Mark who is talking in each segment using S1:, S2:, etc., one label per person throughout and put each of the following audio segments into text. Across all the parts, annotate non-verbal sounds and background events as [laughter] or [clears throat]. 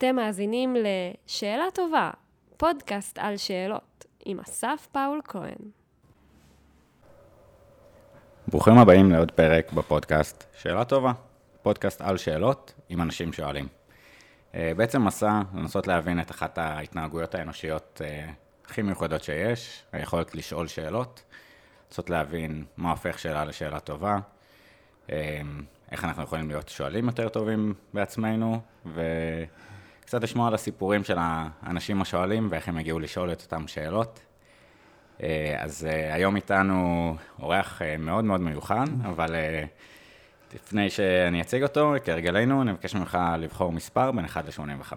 S1: אתם מאזינים ל"שאלה טובה", פודקאסט על שאלות, עם אסף פאול כהן.
S2: ברוכים הבאים לעוד פרק בפודקאסט שאלה טובה, פודקאסט על שאלות עם אנשים שואלים. אה, בעצם מסע לנסות להבין את אחת ההתנהגויות האנושיות אה, הכי מיוחדות שיש, היכולת לשאול שאלות, לנסות להבין מה הופך שאלה לשאלה טובה, אה, איך אנחנו יכולים להיות שואלים יותר טובים בעצמנו, וקצת לשמוע על הסיפורים של האנשים השואלים ואיך הם הגיעו לשאול את אותן שאלות. אז היום איתנו אורח מאוד מאוד מיוחד, אבל לפני שאני אציג אותו, כהרגלנו, אני מבקש ממך לבחור מספר בין 1 ל-85.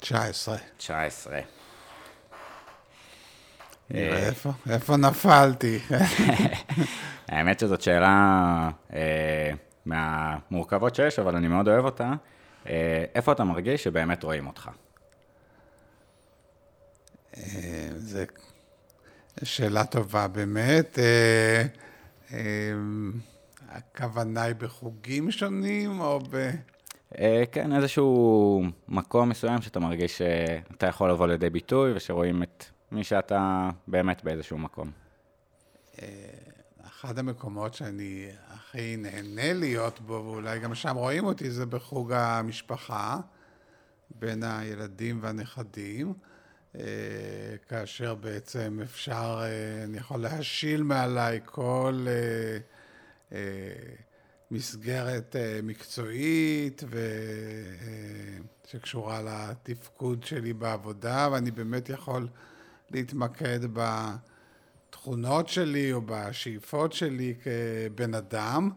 S3: 19.
S2: 19.
S3: נראה איפה, איפה נפלתי. [laughs]
S2: האמת שזאת שאלה אה, מהמורכבות שיש, אבל אני מאוד אוהב אותה. אה, איפה אתה מרגיש שבאמת רואים אותך?
S3: אה, זו שאלה טובה באמת. אה, הכוונה היא בחוגים שונים, או ב...
S2: כן, איזשהו מקום מסוים שאתה מרגיש שאתה יכול לבוא לידי ביטוי, ושרואים את מי שאתה באמת באיזשהו מקום.
S3: אחד המקומות שאני הכי נהנה להיות בו, ואולי גם שם רואים אותי, זה בחוג המשפחה, בין הילדים והנכדים. אה, כאשר בעצם אפשר, אני יכול להשיל מעליי כל מסגרת מקצועית ו... שקשורה לתפקוד שלי בעבודה, ואני באמת יכול להתמקד בתכונות שלי או בשאיפות שלי כבן אדם,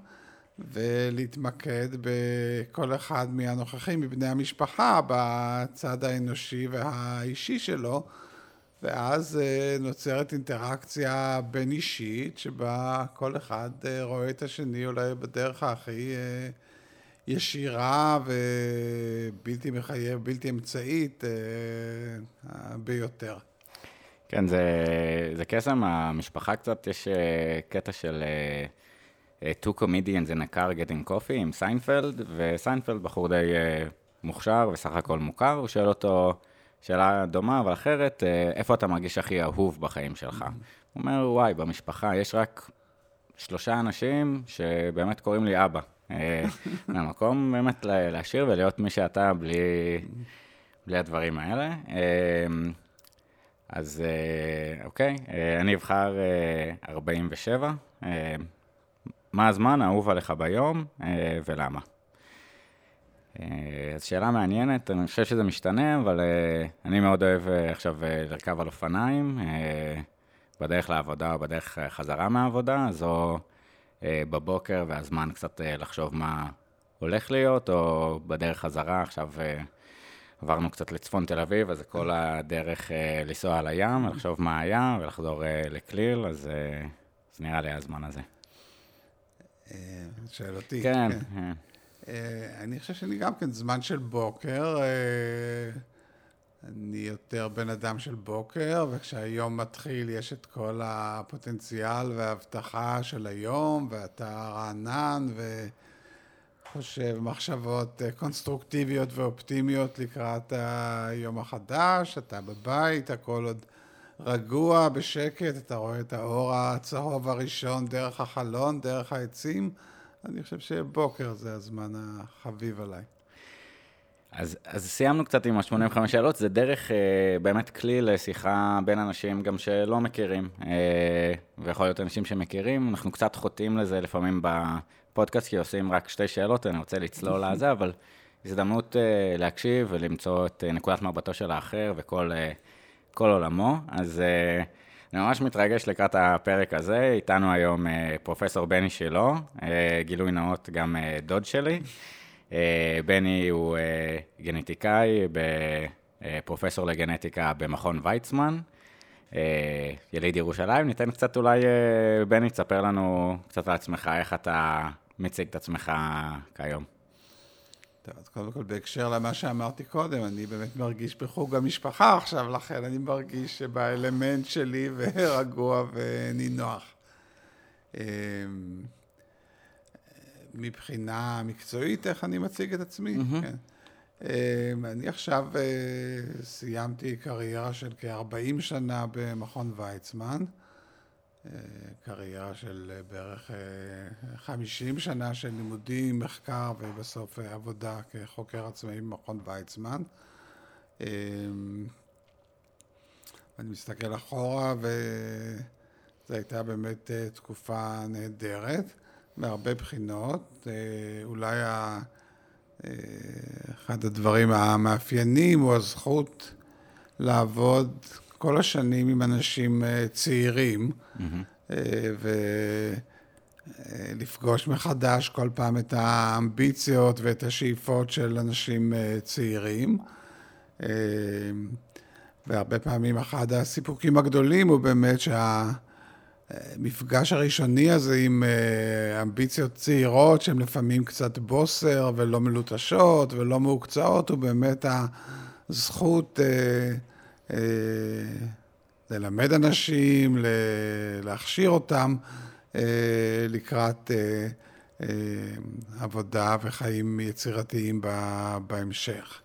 S3: ולהתמקד בכל אחד מהנוכחים, מבני המשפחה, בצד האנושי והאישי שלו. ואז אה, נוצרת אינטראקציה בין אישית, שבה כל אחד אה, רואה את השני אולי בדרך הכי אה, ישירה ובלתי מחייב, בלתי אמצעית ביותר.
S2: כן, זה, זה קסם, המשפחה קצת, יש קטע של two comedians in a car getting coffee עם סיינפלד, וסיינפלד בחור די מוכשר וסך הכל מוכר, הוא שואל אותו, שאלה דומה אבל אחרת, אה, איפה אתה מרגיש הכי אהוב בחיים שלך? הוא אומר, וואי, במשפחה יש רק שלושה אנשים שבאמת קוראים לי אבא. אה, [laughs] מהמקום באמת להשאיר ולהיות מי שאתה בלי, בלי הדברים האלה. אה, אז אוקיי, אני אבחר 47. מה הזמן האהוב עליך ביום ולמה? אה, אז שאלה מעניינת, אני חושב שזה משתנה, אבל אני מאוד אוהב עכשיו לרכב על אופניים, בדרך לעבודה או בדרך חזרה מהעבודה, אז או בבוקר והזמן קצת לחשוב מה הולך להיות, או בדרך חזרה, עכשיו עברנו קצת לצפון תל אביב, אז כל הדרך uh, לנסוע על הים, לחשוב מה היה ולחזור uh, לכליל, אז uh, נראה לי הזמן הזה.
S3: שואל אותי.
S2: כן. כן.
S3: אה, אני חושב שאני גם כן זמן של בוקר. אה, אני יותר בן אדם של בוקר, וכשהיום מתחיל יש את כל הפוטנציאל וההבטחה של היום, ואתה רענן וחושב מחשבות אה, קונסטרוקטיביות ואופטימיות לקראת היום החדש, אתה בבית, הכל עוד רגוע, בשקט, אתה רואה את האור הצהוב הראשון דרך החלון, דרך העצים. אני חושב שבוקר זה הזמן החביב עליי.
S2: אז, אז סיימנו קצת עם ה-85 שאלות, זה דרך אה, באמת כלי לשיחה בין אנשים גם שלא מכירים, אה, ויכול להיות אנשים שמכירים, אנחנו קצת חוטאים לזה לפעמים בפודקאסט, כי עושים רק שתי שאלות, אני רוצה לצלול [laughs] לזה, אבל הזדמנות אה, להקשיב ולמצוא את אה, נקודת מבטו של האחר וכל אה, עולמו, אז... אה, אני ממש מתרגש לקראת הפרק הזה, איתנו היום אה, פרופסור בני שלו, אה, גילוי נאות גם אה, דוד שלי. בני הוא גנטיקאי, פרופסור לגנטיקה במכון ויצמן, יליד ירושלים. ניתן קצת אולי, בני, תספר לנו קצת על עצמך, איך אתה מציג את עצמך כיום.
S3: טוב, אז קודם כל, בהקשר למה שאמרתי קודם, אני באמת מרגיש בחוג המשפחה עכשיו, לכן אני מרגיש שבאלמנט שלי ורגוע ונינוח. אמ, מבחינה מקצועית, איך אני מציג את עצמי? Mm-hmm. כן. אני עכשיו סיימתי קריירה של כ-40 שנה במכון ויצמן. קריירה של בערך 50 שנה של לימודים, מחקר ובסוף עבודה כחוקר עצמאי במכון ויצמן. אני מסתכל אחורה וזו הייתה באמת תקופה נהדרת מהרבה בחינות. אולי אחד הדברים המאפיינים הוא הזכות לעבוד כל השנים עם אנשים צעירים. Mm-hmm. ולפגוש מחדש כל פעם את האמביציות ואת השאיפות של אנשים צעירים. והרבה פעמים אחד הסיפוקים הגדולים הוא באמת שהמפגש הראשוני הזה עם אמביציות צעירות שהן לפעמים קצת בוסר ולא מלוטשות ולא מהוקצעות, הוא באמת הזכות ללמד אנשים, להכשיר אותם לקראת עבודה וחיים יצירתיים בהמשך.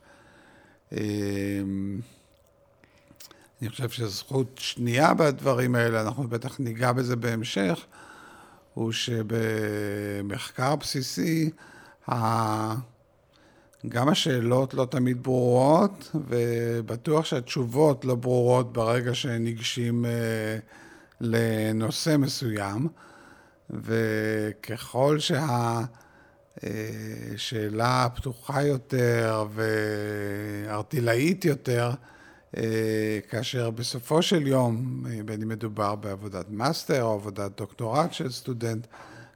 S3: אני חושב שזכות שנייה בדברים האלה, אנחנו בטח ניגע בזה בהמשך, הוא שבמחקר בסיסי, גם השאלות לא תמיד ברורות, ובטוח שהתשובות לא ברורות ברגע שניגשים לנושא מסוים, וככל שהשאלה פתוחה יותר וארטילאית יותר, כאשר בסופו של יום, בין אם מדובר בעבודת מאסטר או עבודת דוקטורט של סטודנט,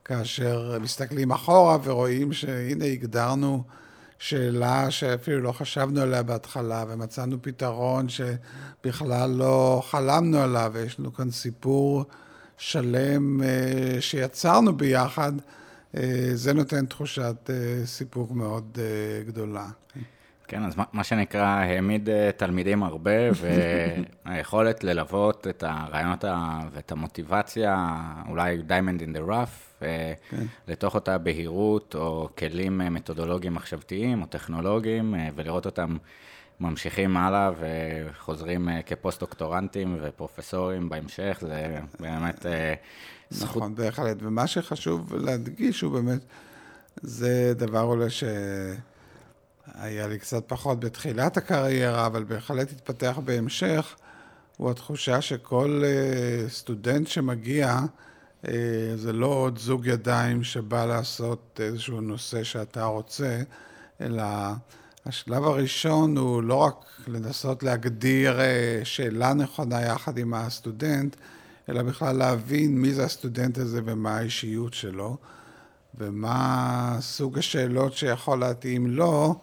S3: כאשר מסתכלים אחורה ורואים שהנה הגדרנו שאלה שאפילו לא חשבנו עליה בהתחלה ומצאנו פתרון שבכלל לא חלמנו עליו, ויש לנו כאן סיפור שלם שיצרנו ביחד, זה נותן תחושת סיפוק מאוד גדולה.
S2: כן, אז מה שנקרא, העמיד תלמידים הרבה, [laughs] והיכולת ללוות את הרעיונות ואת המוטיבציה, אולי diamond in the rough, כן. לתוך אותה בהירות, או כלים מתודולוגיים מחשבתיים, או טכנולוגיים, ולראות אותם ממשיכים הלאה וחוזרים כפוסט-דוקטורנטים ופרופסורים בהמשך, זה באמת
S3: זכות. נכון, בהחלט. ומה שחשוב להדגיש הוא באמת, זה דבר אולי ש... היה לי קצת פחות בתחילת הקריירה, אבל בהחלט התפתח בהמשך, הוא התחושה שכל uh, סטודנט שמגיע, uh, זה לא עוד זוג ידיים שבא לעשות איזשהו נושא שאתה רוצה, אלא השלב הראשון הוא לא רק לנסות להגדיר uh, שאלה נכונה יחד עם הסטודנט, אלא בכלל להבין מי זה הסטודנט הזה ומה האישיות שלו, ומה סוג השאלות שיכול להתאים לו.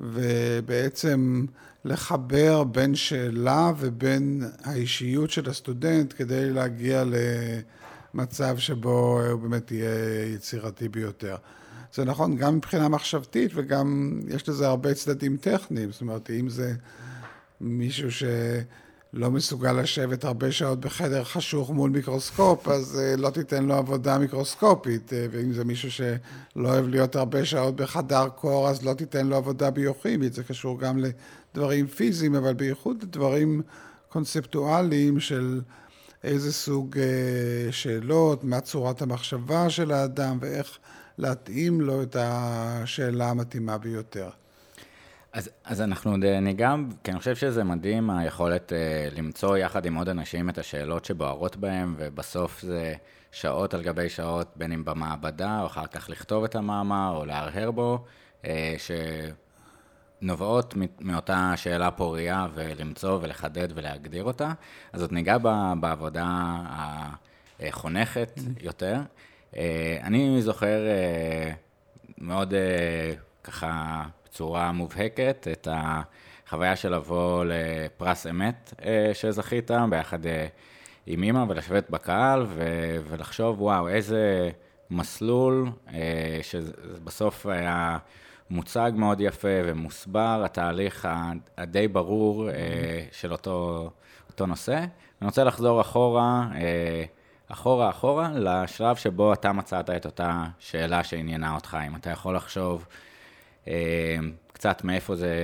S3: ובעצם לחבר בין שאלה ובין האישיות של הסטודנט כדי להגיע למצב שבו הוא באמת יהיה יצירתי ביותר. זה נכון גם מבחינה מחשבתית וגם יש לזה הרבה צדדים טכניים, זאת אומרת, אם זה מישהו ש... לא מסוגל לשבת הרבה שעות בחדר חשוך מול מיקרוסקופ, אז uh, לא תיתן לו עבודה מיקרוסקופית, uh, ואם זה מישהו שלא אוהב להיות הרבה שעות בחדר קור, אז לא תיתן לו עבודה ביוכימית, זה קשור גם לדברים פיזיים, אבל בייחוד לדברים קונספטואליים של איזה סוג uh, שאלות, מה צורת המחשבה של האדם, ואיך להתאים לו את השאלה המתאימה ביותר.
S2: אז, אז אנחנו ניגע, כי אני חושב שזה מדהים היכולת uh, למצוא יחד עם עוד אנשים את השאלות שבוערות בהם, ובסוף זה שעות על גבי שעות, בין אם במעבדה, או אחר כך לכתוב את המאמר, או להרהר בו, uh, שנובעות מאותה שאלה פורייה, ולמצוא ולחדד ולהגדיר אותה. אז עוד ניגע בעבודה החונכת יותר. Uh, אני זוכר uh, מאוד uh, ככה... בצורה מובהקת את החוויה של לבוא לפרס אמת אה, שזכית, ביחד אה, עם אימא, ולשבת בקהל ו- ולחשוב, וואו, איזה מסלול, אה, שבסוף היה מוצג מאוד יפה ומוסבר, התהליך הדי ברור של אותו, אותו נושא. אני רוצה לחזור אחורה, אחורה אחורה, לשלב שבו אתה מצאת את אותה שאלה שעניינה אותך, אם אתה יכול לחשוב קצת מאיפה זה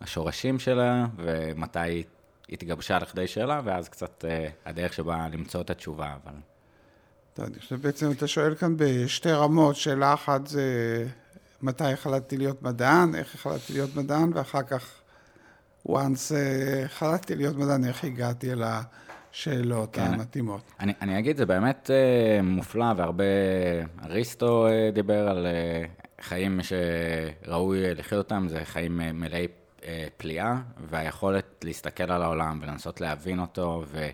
S2: השורשים שלה, ומתי היא התגבשה לכדי שאלה, ואז קצת הדרך שבה למצוא את התשובה, אבל...
S3: טוב, אני חושב בעצם אתה שואל כאן בשתי רמות, שאלה אחת זה מתי החלטתי להיות מדען, איך החלטתי להיות מדען, ואחר כך, once החלטתי להיות מדען, איך הגעתי אל השאלות כן. המתאימות.
S2: אני, אני אגיד, זה באמת מופלא, והרבה, אריסטו דיבר על חיים שראוי לחיות אותם, זה חיים uh, מלאי uh, פליאה, והיכולת להסתכל על העולם ולנסות להבין אותו, ו...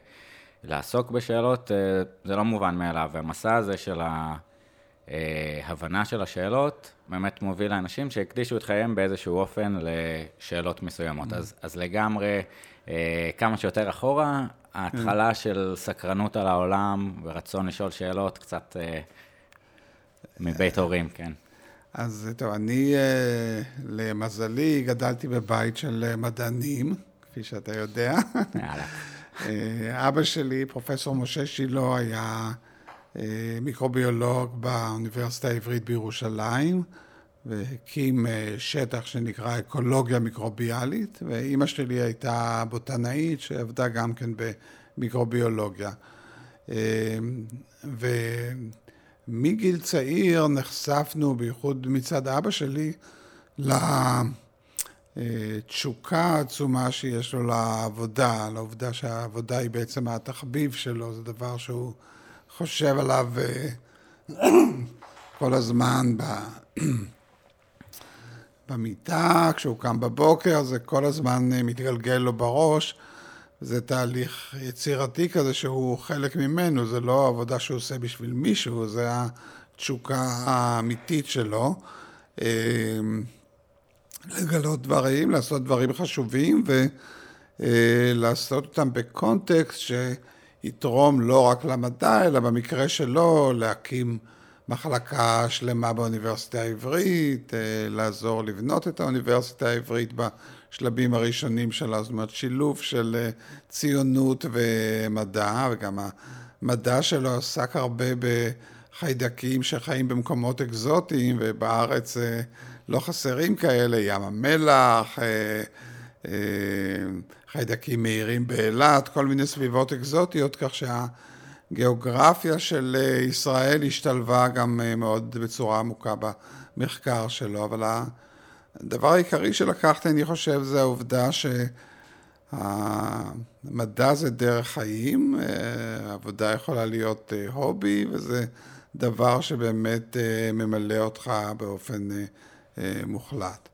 S2: לעסוק בשאלות, אה, זה לא מובן מאליו, והמסע הזה של ההבנה של השאלות, באמת מוביל לאנשים שהקדישו את חייהם באיזשהו אופן לשאלות מסוימות. אז, אז לגמרי, אה, כמה שיותר אחורה, ההתחלה של סקרנות על העולם ורצון לשאול שאלות, קצת אה, מבית הורים, כן.
S3: אז טוב, אני, למזלי, גדלתי בבית של מדענים, כפי שאתה יודע. יאללה. [laughs] אה, אבא שלי, פרופסור משה שילה, היה אה, מיקרוביולוג באוניברסיטה העברית בירושלים, והקים אה, שטח שנקרא אקולוגיה מיקרוביאלית, ואימא שלי הייתה בוטנאית שעבדה גם כן במיקרוביולוגיה. ומגיל צעיר נחשפנו, בייחוד מצד אבא שלי, תשוקה עצומה שיש לו לעבודה, לעובדה שהעבודה היא בעצם התחביב שלו, זה דבר שהוא חושב עליו אה, [clears throat] כל הזמן ב... [clears throat] במיטה, כשהוא קם בבוקר, זה כל הזמן אה, מתגלגל לו בראש. זה תהליך יצירתי כזה שהוא חלק ממנו, זה לא עבודה שהוא עושה בשביל מישהו, זה התשוקה האמיתית שלו. אה, לגלות דברים, לעשות דברים חשובים ולעשות אותם בקונטקסט שיתרום לא רק למדע, אלא במקרה שלו להקים מחלקה שלמה באוניברסיטה העברית, אה, לעזור לבנות את האוניברסיטה העברית בשלבים הראשונים שלה, זאת אומרת שילוב של אה, ציונות ומדע, וגם המדע שלו עסק הרבה בחיידקים שחיים במקומות אקזוטיים, ובארץ אה, לא חסרים כאלה, ים המלח, חיידקים מהירים באילת, כל מיני סביבות אקזוטיות, כך שהגיאוגרפיה של אה, ישראל השתלבה גם מאוד בצורה עמוקה במחקר שלו, אבל הדבר העיקרי שלקחתי, אני חושב, זה העובדה שהמדע זה דרך חיים, עבודה יכולה להיות הובי, וזה דבר שבאמת ממלא אותך באופן אה, מוחלט.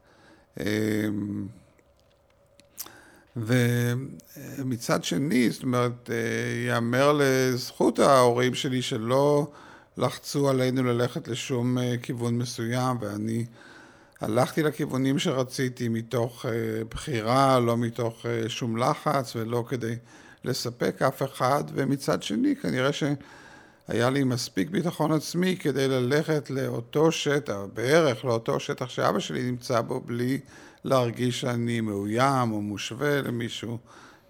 S3: אה, ומצד שני, זאת אומרת, אה, ייאמר לזכות ההורים שלי שלא לחצו עלינו ללכת לשום כיוון מסוים, ואני הלכתי לכיוונים שרציתי מתוך בחירה, לא מתוך שום לחץ ולא כדי לספק אף אחד, ומצד שני, כנראה ש... היה לי מספיק ביטחון עצמי כדי ללכת לאותו שטח, בערך לאותו שטח שאבא שלי נמצא בו, בלי להרגיש שאני מאוים או מושווה למישהו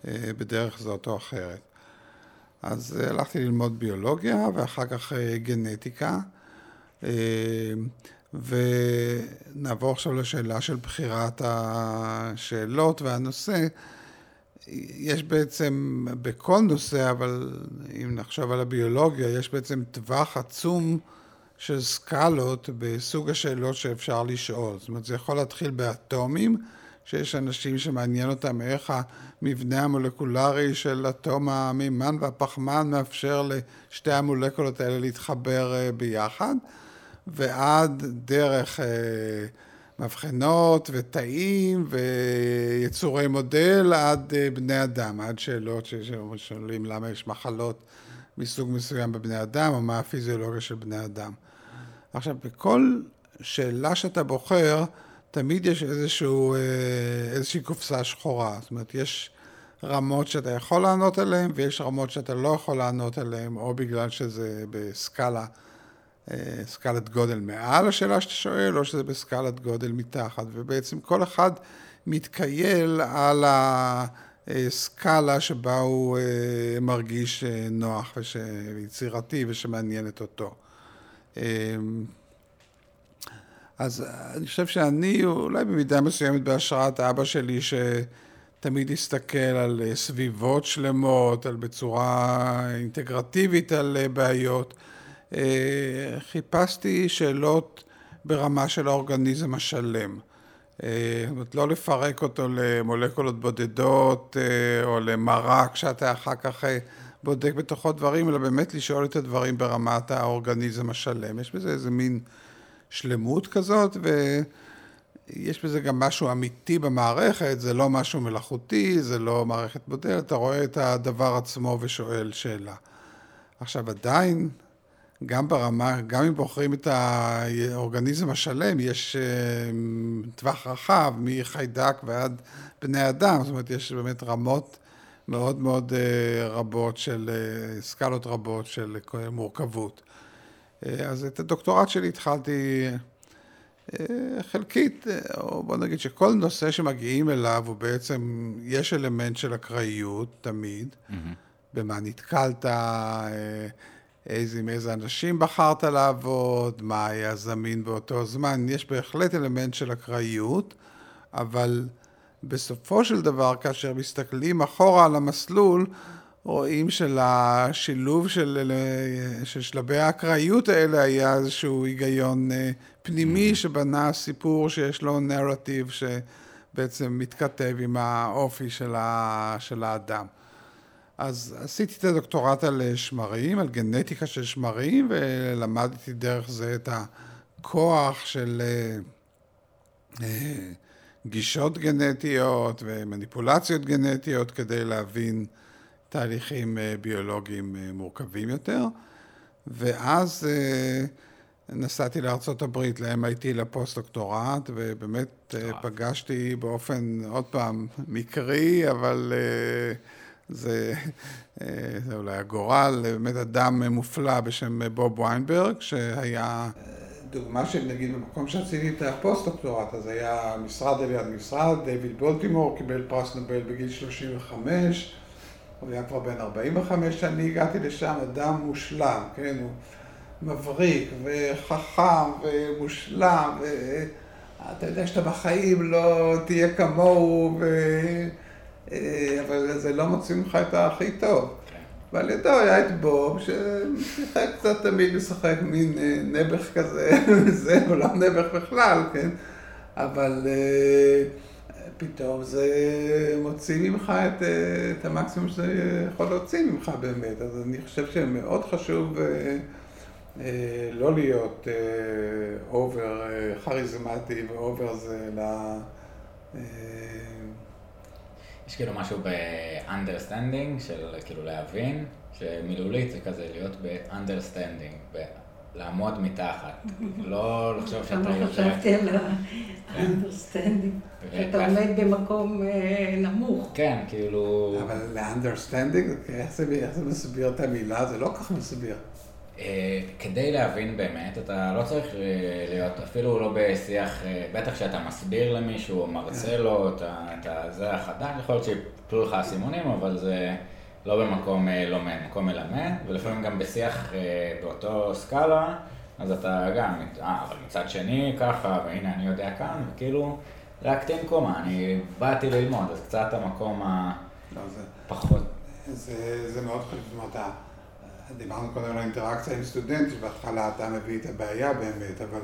S3: אה, בדרך זאת או אחרת. אז אה, הלכתי ללמוד ביולוגיה ואחר כך אה, גנטיקה. ונעבור עכשיו לשאלה של בחירת השאלות והנושא. יש בעצם בכל נושא, אבל אם נחשוב על הביולוגיה, יש בעצם טווח עצום של סקלות בסוג השאלות שאפשר לשאול. זאת אומרת, זה יכול להתחיל באטומים, שיש אנשים שמעניין אותם איך המבנה המולקולרי של אטום המימן והפחמן מאפשר לשתי המולקולות האלה להתחבר אה, ביחד, ועד דרך... אה, מבחנות ותאים ויצורי מודל עד אה, בני אדם, עד שאלות ששואלים למה יש מחלות מסוג מסוים בבני אדם או מה הפיזיולוגיה של בני אדם. עכשיו, בכל שאלה שאתה בוחר, תמיד יש איזשהו, אה, איזושהי קופסה שחורה. זאת אומרת, יש רמות שאתה יכול לענות עליהן ויש רמות שאתה לא יכול לענות עליהן, או בגלל שזה בסקאלה אה, סקלת גודל מעל השאלה שאתה שואל, או שזה בסקלת גודל מתחת, ובעצם כל אחד מתקייל על הסקאלה שבה הוא אה, מרגיש נוח ויצירתי ושמעניינת אותו. אז אני חושב שאני, אולי במידה מסוימת בהשראת אבא שלי, שתמיד הסתכל על סביבות שלמות, על בצורה אינטגרטיבית על בעיות, חיפשתי שאלות ברמה של האורגניזם השלם. זאת אומרת, לא לפרק אותו למולקולות בודדות או למרק שאתה אחר כך בודק בתוכו דברים, אלא באמת לשאול את הדברים ברמת האורגניזם השלם. יש בזה איזה מין שלמות כזאת, ויש בזה גם משהו אמיתי במערכת, זה לא משהו מלאכותי, זה לא מערכת בודדת, אתה רואה את הדבר עצמו ושואל שאלה. עכשיו עדיין, גם ברמה, גם אם בוחרים את האורגניזם השלם, יש טווח רחב, מחיידק ועד בני אדם, זאת אומרת, יש באמת רמות מאוד מאוד רבות של, סקלות רבות של מורכבות. אז את הדוקטורט שלי התחלתי חלקית, או בוא נגיד שכל נושא שמגיעים אליו הוא בעצם, יש אלמנט של אקראיות תמיד, mm-hmm. במה נתקלת, איזה, עם איזה אנשים בחרת לעבוד, מה היה זמין באותו זמן, יש בהחלט אלמנט של אקראיות, אבל בסופו של דבר, כאשר מסתכלים אחורה על המסלול, רואים שלשילוב של, של שלבי האקראיות האלה היה איזשהו היגיון אה, פנימי. שבנה סיפור שיש לו נרטיב שבעצם מתכתב עם האופי של, ה, של האדם. אז עשיתי את הדוקטורט על שמרים, על גנטיקה של שמרים, ולמדתי דרך זה את הכוח של אה, אה, גישות גנטיות ומניפולציות גנטיות כדי להבין תהליכים אה, ביולוגיים מורכבים יותר. ואז נסעתי לארה"ב, ל-MIT, לפוסט-דוקטורט, ובאמת פגשתי באופן, עוד פעם, מקרי, אבל... זה, אה, זה אולי הגורל, באמת אדם מופלא בשם בוב ויינברג, שהיה דוגמה של נגיד במקום שעשיתי את הפוסט-דוקטורט, אז היה משרד על יד משרד, דיוויד בולטימור קיבל פרס נובל בגיל 35, הוא היה כבר בן 45 כשאני הגעתי לשם, אדם מושלם, כן, הוא מבריק וחכם ומושלם, ואתה יודע שאתה בחיים לא תהיה כמוהו, ו... אה, אבל זה לא מוציא ממך את הכי טוב. ועל ידו היה את בוב, ששיחק קצת תמיד משחק מין אה, נעבך כזה, [laughs] זה, לא נעבך בכלל, כן? אבל אה, פתאום זה מוציא ממך את, את המקסימום שזה יכול להוציא ממך באמת. אז אני חושב שמאוד חשוב לא להיות over כריזמטי ו over זה, אלא...
S2: יש כאילו משהו ב-understanding, של כאילו להבין, שמילולית זה כזה להיות ב-understanding, לעמוד מתחת, [laughs] לא לחשוב שאתה
S4: יותר... חשבתי על ה-understanding, שאתה עומד במקום אה, נמוך.
S2: כן, כאילו...
S3: אבל ל-understanding, איך זה מסביר את המילה? זה לא כל כך מסביר.
S2: אה, כדי להבין באמת, אתה לא צריך אה, להיות אפילו לא בשיח, אה, בטח שאתה מסביר למישהו או מרצה לו את זה החדש, יכול להיות שיפלו לך אסימונים, אבל זה לא במקום לומד, מקום מלמד, ולפעמים גם בשיח באותו סקאלה, אז אתה גם, אה, אבל מצד שני ככה, והנה אני יודע כאן, וכאילו, רק תן קומה, אני באתי ללמוד, אז קצת המקום הפחות. לא,
S3: זה, זה מאוד חשוב, זאת אומרת, דיברנו קודם על האינטראקציה עם סטודנט, שבהתחלה אתה מביא את הבעיה באמת, אבל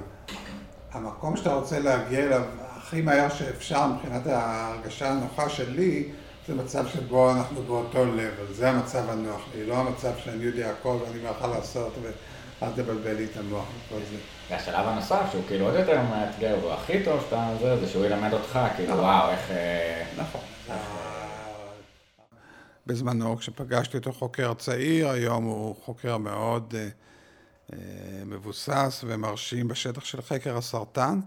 S3: המקום שאתה רוצה להגיע אליו הכי מהר שאפשר מבחינת ההרגשה הנוחה שלי, זה מצב שבו אנחנו באותו לבל, זה המצב הנוח לי, לא המצב שאני יודע הכל ואני לך לעשות ואל תבלבל לי את המוח וכל זה.
S2: והשלב הנוסף, שהוא כאילו עוד יותר מאתגר, הוא הכי טוב שאתה זה, זה שהוא ילמד אותך, כאילו נכון. וואו, איך... אה,
S3: נכון. בזמנו, כשפגשתי אותו חוקר צעיר, היום הוא חוקר מאוד אה, אה, מבוסס ומרשים בשטח של חקר הסרטן,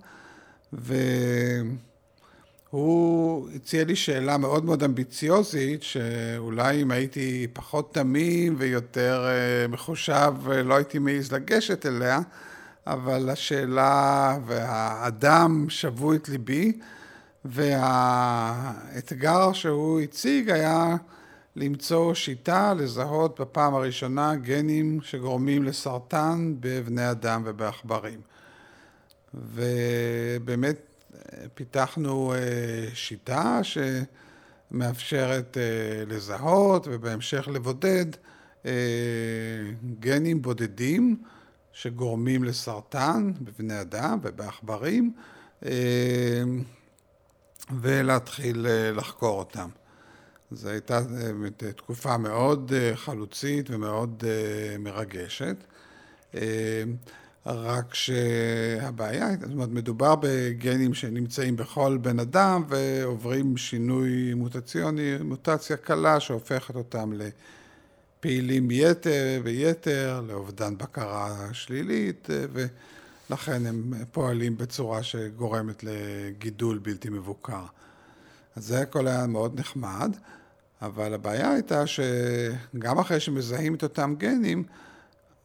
S3: והוא הציע לי שאלה מאוד מאוד אמביציוזית, שאולי אם הייתי פחות תמים ויותר אה, מחושב, לא הייתי מעז לגשת אליה, אבל השאלה והאדם שבו את ליבי, והאתגר שהוא הציג היה למצוא שיטה לזהות בפעם הראשונה גנים שגורמים לסרטן בבני אדם ובעכברים. ובאמת אה, פיתחנו אה, שיטה שמאפשרת אה, לזהות ובהמשך לבודד גנים בודדים שגורמים לסרטן בבני אדם ובעכברים ולהתחיל לחקור אותם. זו הייתה באמת תקופה מאוד חלוצית ומאוד מרגשת. רק שהבעיה, זאת אומרת, מדובר בגנים שנמצאים בכל בן אדם ועוברים שינוי מוטציוני, מוטציה קלה שהופכת אותם לפעילים יתר ויתר, לאובדן בקרה שלילית, ולכן הם פועלים בצורה שגורמת לגידול בלתי מבוקר. אז זה הכל היה מאוד נחמד, אבל הבעיה הייתה שגם אחרי שמזהים את אותם גנים,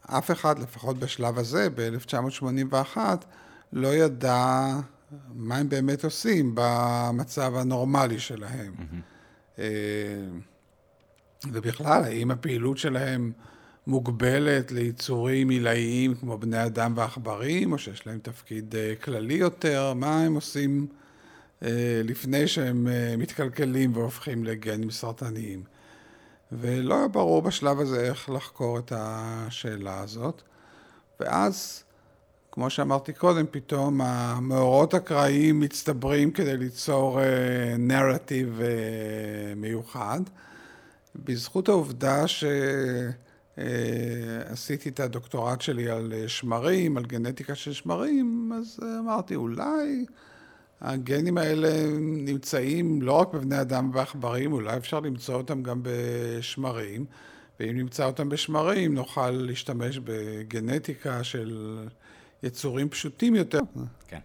S3: אף אחד, לפחות בשלב הזה, ב-1981, לא ידע מה הם באמת עושים במצב הנורמלי שלהם. Mm-hmm. ובכלל, האם הפעילות שלהם מוגבלת ליצורים עילאיים כמו בני אדם ועכברים, או שיש להם תפקיד אה, כללי יותר? מה הם עושים אה, לפני שהם מתקלקלים והופכים לגנים סרטניים? ולא היה ברור בשלב הזה איך לחקור את השאלה הזאת. ואז, כמו שאמרתי קודם, פתאום המאורות הקראיים מצטברים כדי ליצור נרטיב uh, מיוחד. בזכות העובדה שעשיתי את הדוקטורט שלי על שמרים, על גנטיקה של שמרים, אז אמרתי, אולי... הגנים האלה נמצאים לא רק בבני אדם ובעכברים, אולי אפשר למצוא אותם גם בשמרים, ואם נמצא אותם בשמרים נוכל להשתמש בגנטיקה של יצורים פשוטים יותר.
S2: כן.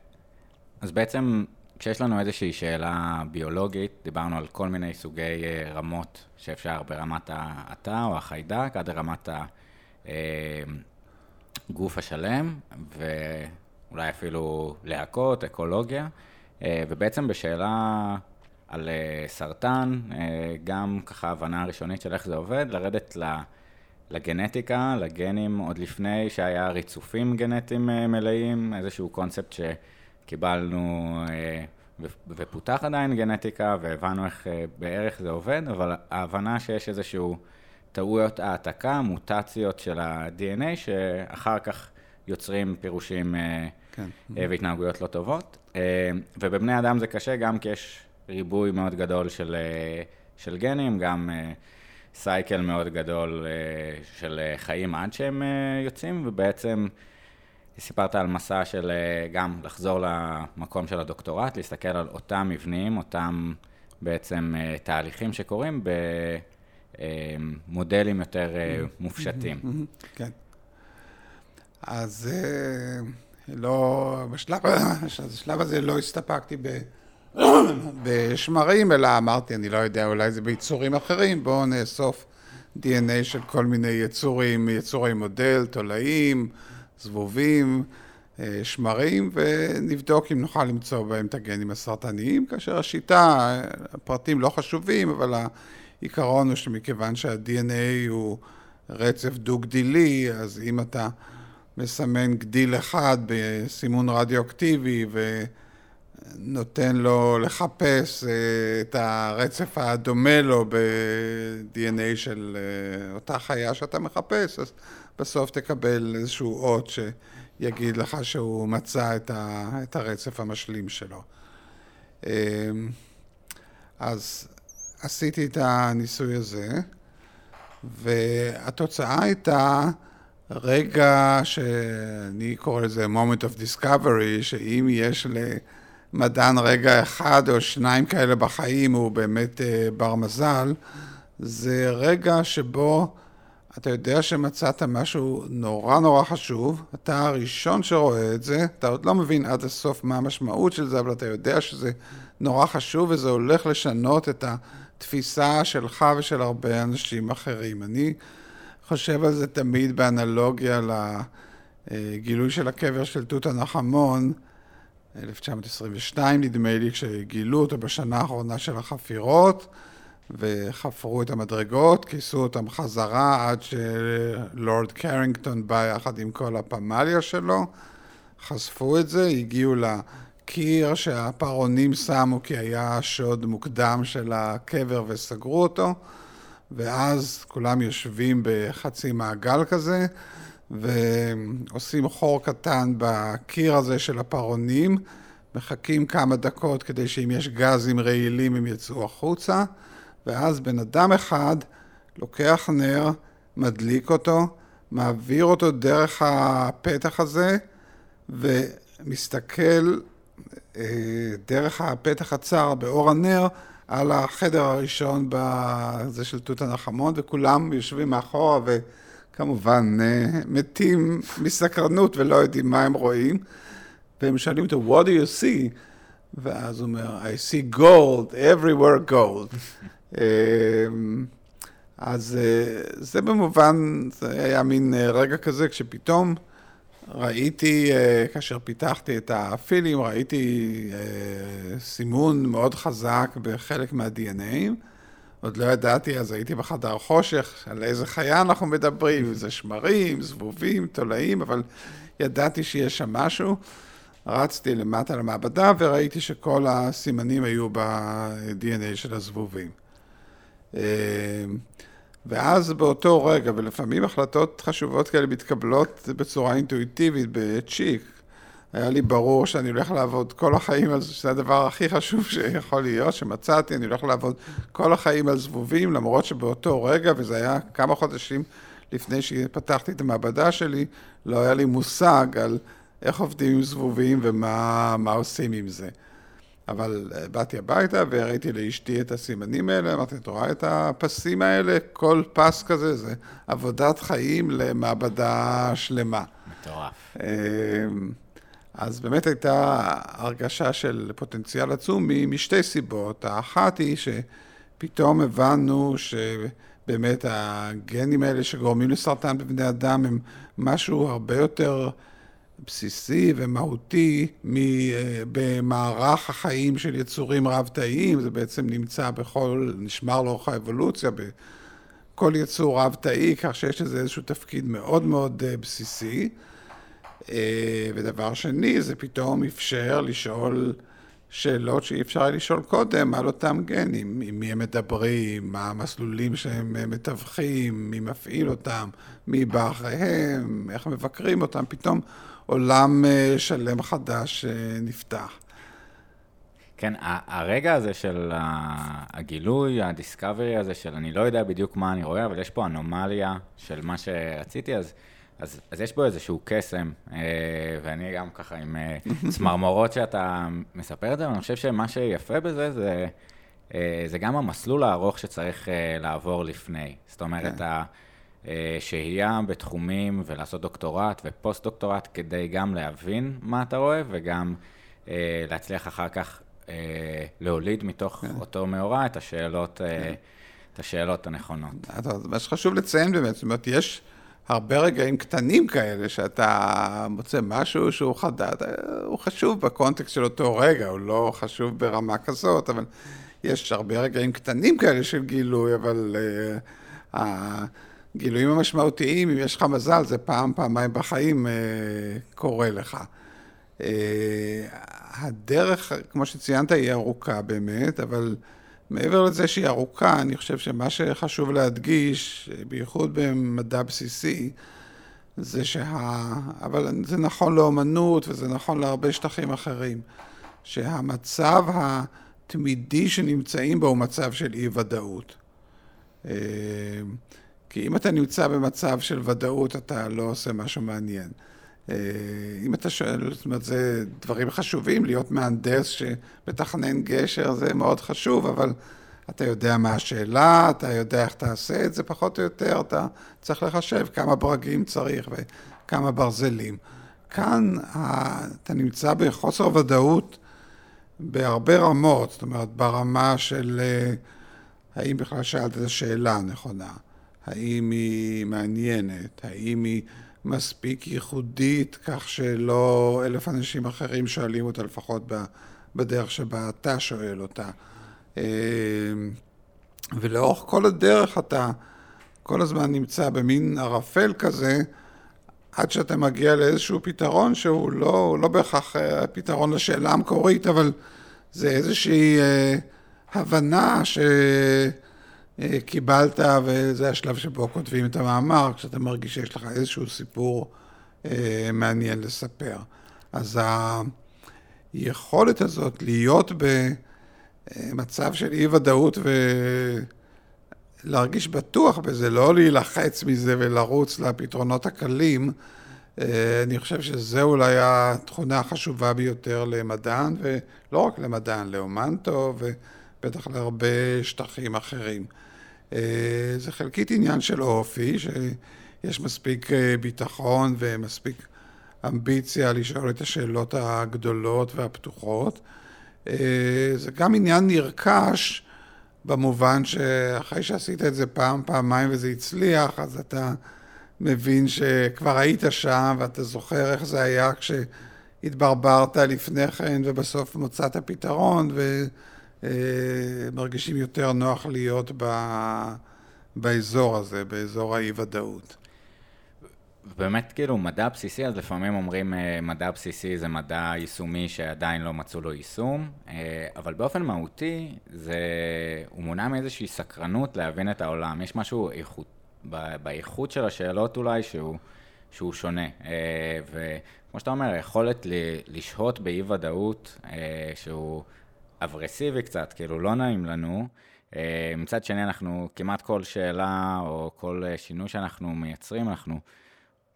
S2: אז בעצם כשיש לנו איזושהי שאלה ביולוגית, דיברנו על כל מיני סוגי אה, רמות שאפשר ברמת התא או החיידק, עד לרמת הגוף אה, השלם, ואולי אפילו להקות, אקולוגיה. אה, ובעצם בשאלה על אה, סרטן, אה, גם ככה הבנה ראשונית של איך זה עובד, לרדת לגנטיקה, לגנים, עוד לפני שהיה ריצופים גנטיים מלאים, איזשהו קונספט שקיבלנו ופותח עדיין גנטיקה, והבנו איך בערך זה עובד, אבל ההבנה שיש איזשהו טעויות העתקה, מוטציות של ה-DNA, שאחר כך יוצרים פירושים כן. והתנהגויות לא טובות. אה, ובבני אדם זה קשה גם כי יש ריבוי מאוד גדול של, אה, של גנים, גם אה, סייקל מאוד גדול של חיים עד שהם יוצאים, ובעצם סיפרת על מסע של גם לחזור למקום של הדוקטורט, להסתכל על אותם מבנים, אותם בעצם תהליכים שקורים במודלים יותר מופשטים. [laughs]
S3: כן. אז... לא, בשלב, בשלב הזה לא הסתפקתי ב, בשמרים, אלא אמרתי, אני לא יודע, אולי זה ביצורים אחרים, בואו נאסוף DNA של כל מיני יצורים, יצורי מודל, תולעים, זבובים, אה, שמרים, ונבדוק אם נוכל למצוא בהם את הגנים הסרטניים, כאשר השיטה, הפרטים לא חשובים, אבל העיקרון הוא שמכיוון שה-DNA הוא רצף דו-גדילי, אז אם אתה... מסמן גדיל אחד בסימון רדיואקטיבי ונותן לו לחפש אה, את הרצף הדומה לו ב-DNA של אה, אותה חיה שאתה מחפש, אז בסוף תקבל איזשהו אות שיגיד לך שהוא מצא את הרצף המשלים שלו. אמ, אז עשיתי את הניסוי הזה, והתוצאה הייתה רגע שאני קורא לזה moment of discovery, שאם יש למדען רגע אחד או שניים כאלה בחיים, הוא באמת uh, בר מזל, זה רגע שבו אתה יודע שמצאת משהו נורא נורא חשוב, אתה הראשון שרואה את זה, אתה עוד לא מבין עד הסוף מה המשמעות של זה, אבל אתה יודע שזה נורא חשוב וזה הולך לשנות את התפיסה שלך ושל הרבה אנשים אחרים. אני... חושב על זה תמיד באנלוגיה לגילוי של הקבר של תות הנחמון, 1922 נדמה לי, כשגילו אותו בשנה האחרונה של החפירות, וחפרו את המדרגות, כיסו אותם חזרה עד שלורד קרינגטון בא יחד עם כל הפמליה שלו. חשפו את זה, הגיעו לקיר שהפרעונים שמו כי היה שוד מוקדם של הקבר וסגרו אותו, ואז כולם יושבים בחצי מעגל כזה, ועושים חור קטן בקיר הזה של הפרעונים, מחכים כמה דקות כדי שאם יש גזים רעילים הם יצאו החוצה, ואז בן אדם אחד לוקח נר, מדליק אותו, מעביר אותו דרך הפתח הזה, ומסתכל אה, דרך הפתח הצר באור הנר על החדר הראשון בזה של תות הנחמון, וכולם יושבים מאחורה וכמובן אה, מתים מסקרנות ולא יודעים מה הם רואים. והם שואלים אותו, what do you see? ואז הוא אומר, I see gold, everywhere gold. [laughs] אמ, אז אה, זה במובן, זה היה מין אה, רגע כזה, כשפתאום ראיתי, אה, כאשר פיתחתי את הפילים, ראיתי סימון מאוד חזק בחלק מה-DNA. עוד לא ידעתי, אז הייתי בחדר חושך, על איזה חיה אנחנו מדברים, אם זה שמרים, זבובים, תולעים, אבל ידעתי שיש שם משהו. רצתי למטה למעבדה וראיתי שכל הסימנים היו ב-DNA של הזבובים. ואז באותו רגע, ולפעמים החלטות חשובות כאלה מתקבלות בצורה אינטואיטיבית בצ'יק, היה לי ברור שאני הולך לעבוד כל החיים על זה, שזה הדבר הכי חשוב שיכול להיות, שמצאתי, אני הולך לעבוד כל החיים על זבובים, למרות שבאותו רגע, וזה היה כמה חודשים לפני שפתחתי את המעבדה שלי, לא היה לי מושג על איך עובדים עם זבובים ומה עושים עם זה. אבל אה, באתי הביתה וראיתי לאשתי את הסימנים האלה, אמרתי, את רואה את הפסים האלה? כל פס כזה זה עבודת חיים למעבדה שלמה.
S2: מטורף.
S3: אמ, אז באמת הייתה הרגשה של פוטנציאל עצום משתי סיבות. האחת היא שפתאום הבנו שבאמת הגנים האלה שגורמים לסרטן בבני אדם הם משהו הרבה יותר... בסיסי ומהותי במערך החיים של יצורים רב-תאיים, זה בעצם נמצא בכל, נשמר לאורך האבולוציה, בכל יצור רב-תאי, כך שיש לזה איזשהו תפקיד מאוד מאוד אה, בסיסי. אה, ודבר שני, זה פתאום אפשר לשאול שאלות שאי אפשר לשאול קודם על אותם גנים, עם מי הם מדברים, מה המסלולים שהם אה, מתווכים, מי מפעיל אותם, מי בא אחריהם, איך מבקרים אותם, פתאום עולם אה, שלם חדש אה, נפתח.
S2: כן, הרגע הזה של הגילוי, הדיסקאברי הזה של אני לא יודע בדיוק מה אני רואה, אבל יש פה אנומליה של מה שרציתי, אז, אז, אז יש בו איזשהו קסם, אה, ואני גם ככה עם [laughs] צמרמורות שאתה מספר את זה, ואני חושב שמה שיפה בזה זה, זה גם המסלול הארוך שצריך לעבור לפני. זאת אומרת, כן. אה, שהייה בתחומים ולעשות דוקטורט ופוסט-דוקטורט כדי גם להבין מה אתה רואה וגם אה, להצליח אחר כך אה, להוליד מתוך כן. אותו מאורע את השאלות, כן. את השאלות הנכונות.
S3: מה שחשוב לציין באמת, זאת אומרת, יש הרבה רגעים קטנים כאלה שאתה מוצא משהו שהוא חדד, הוא חשוב בקונטקסט של אותו רגע, הוא לא חשוב ברמה כזאת, אבל יש הרבה רגעים קטנים כאלה של גילוי, אבל... Uh, הגילויים המשמעותיים, אם יש לך מזל, זה פעם, פעמיים בחיים אה, קורה לך. אה, הדרך, כמו שציינת, היא ארוכה באמת, אבל מעבר לזה שהיא ארוכה, אני חושב שמה שחשוב להדגיש, בייחוד במדע בסיסי, זה שה... אבל זה נכון לאומנות וזה נכון להרבה שטחים אחרים, שהמצב התמידי שנמצאים בו הוא מצב של אי-ודאות. כי אם אתה נמצא במצב של ודאות, אתה לא עושה משהו מעניין. אה, אם אתה שואל, זאת אומרת, זה דברים חשובים, להיות מהנדס שמתכנן גשר זה מאוד חשוב, אבל אתה יודע מה השאלה, אתה יודע איך תעשה את זה, פחות או יותר, אתה צריך לחשב כמה ברגים צריך וכמה ברזלים. כאן אתה נמצא בחוסר ודאות בהרבה רמות, זאת אומרת, ברמה של אה, האם בכלל שאלת את השאלה הנכונה. האם היא מעניינת, האם היא מספיק ייחודית כך שלא אלף אנשים אחרים שואלים אותה לפחות בדרך שבה אתה שואל אותה. אה, ולאורך כל הדרך אתה כל הזמן נמצא במין ערפל כזה, עד שאתה מגיע לאיזשהו פתרון שהוא לא, לא בהכרח אה, הפתרון לשאלה המקורית, אבל זה איזושהי אה, הבנה שקיבלת, אה, וזה השלב שבו כותבים את המאמר, כשאתה מרגיש שיש לך איזשהו סיפור אה, מעניין לספר. אז היכולת הזאת להיות במצב של אי ודאות ולהרגיש בטוח בזה, לא להילחץ מזה ולרוץ לפתרונות הקלים, אה, אני חושב שזו אולי התכונה החשובה ביותר למדען, ולא רק למדען, לאומן טוב, ובטח להרבה שטחים אחרים. אה, זה חלקית עניין של אופי, שיש מספיק אה, ביטחון ומספיק אמביציה לשאול את השאלות הגדולות והפתוחות. זה גם עניין נרכש, במובן שאחרי שעשית את זה פעם, פעמיים וזה הצליח, אז אתה מבין שכבר היית שם ואתה זוכר איך זה היה כשהתברברת לפני כן ובסוף מוצאת פתרון ומרגישים יותר נוח להיות ב... באזור הזה, באזור האי-ודאות.
S2: באמת, כאילו, מדע בסיסי, אז לפעמים אומרים אה, מדע בסיסי זה מדע יישומי שעדיין לא מצאו לו יישום, אה, אבל באופן מהותי, זה, הוא מונע מאיזושהי סקרנות להבין את העולם. יש משהו איכות, באיכות של השאלות אולי שהוא, שהוא שונה. אה, וכמו שאתה אומר, היכולת לשהות באי ודאות אה, שהוא אברסיבי קצת, כאילו לא נעים לנו. אה, מצד שני, אנחנו כמעט כל שאלה או כל שינוי שאנחנו מייצרים, אנחנו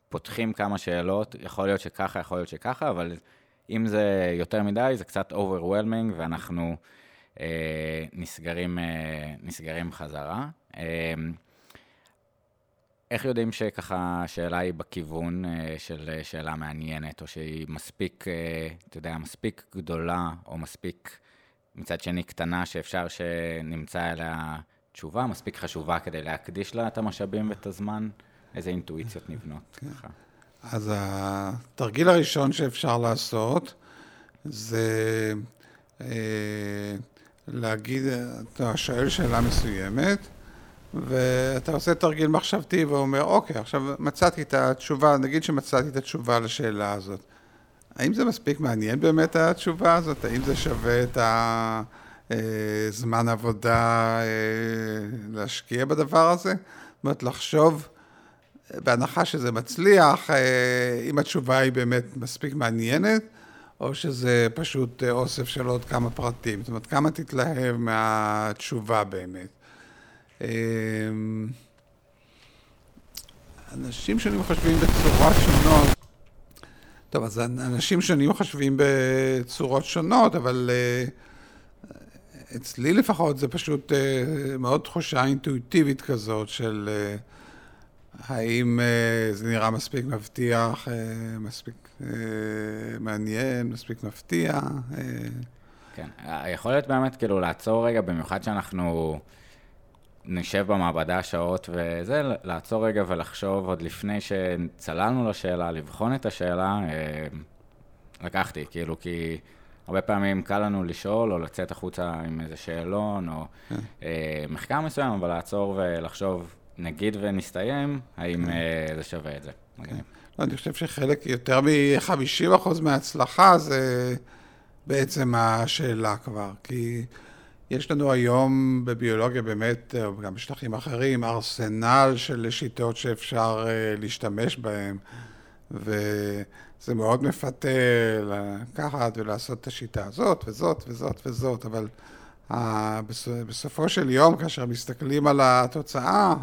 S2: פותחים כמה שאלות, יכול להיות שככה, יכול להיות שככה, אבל אם זה יותר מדי, זה קצת overwhelming ואנחנו אה, נסגרים, אה, נסגרים חזרה. אה, איך יודעים שככה השאלה היא בכיוון אה, של אה, שאלה מעניינת, או שהיא מספיק, אה, אתה יודע, מספיק גדולה, או מספיק מצד שני קטנה, שאפשר שנמצא עליה תשובה, מספיק חשובה כדי להקדיש לה את המשאבים ואת הזמן? איזה אינטואיציות נבנות כן. ככה?
S3: אז התרגיל הראשון שאפשר לעשות זה אה, להגיד, אתה שואל שאלה מסוימת, ואתה עושה תרגיל מחשבתי ואומר, אוקיי, עכשיו מצאתי את התשובה, נגיד שמצאתי את התשובה לשאלה הזאת. האם זה מספיק מעניין באמת התשובה הזאת? האם זה שווה את הזמן עבודה אה, להשקיע בדבר הזה? זאת אומרת, לחשוב, בהנחה שזה מצליח, אה, אם התשובה היא באמת מספיק מעניינת, או שזה פשוט אוסף של עוד כמה פרטים. זאת אומרת, כמה תתלהב מהתשובה באמת. אמ, אנשים שונים חושבים בצורות שונות. טוב, אז אנשים שונים חושבים בצורות שונות, אבל uh, אצלי לפחות זה פשוט uh, מאוד תחושה אינטואיטיבית כזאת של uh, האם זה נראה מספיק מבטיח, מספיק מעניין, מספיק מפתיע.
S2: כן, היכולת באמת כאילו לעצור רגע, במיוחד שאנחנו... נשב במעבדה שעות וזה, לעצור רגע ולחשוב עוד לפני שצללנו לשאלה, לבחון את השאלה, אה, לקחתי, כאילו, כי הרבה פעמים קל לנו לשאול או לצאת החוצה עם איזה שאלון או כן. אה, מחקר מסוים, אבל לעצור ולחשוב, נגיד ונסתיים, האם כן. אה, זה שווה את זה.
S3: לא, אני חושב שחלק, יותר מ-50% מההצלחה זה בעצם השאלה כבר, כי... יש לנו היום בביולוגיה באמת, וגם בשטחים אחרים, ארסנל של שיטות שאפשר uh, להשתמש בהן, וזה מאוד מפתה לקחת ולעשות את השיטה הזאת וזאת וזאת וזאת, אבל uh, בסופו של יום, כאשר מסתכלים על התוצאה,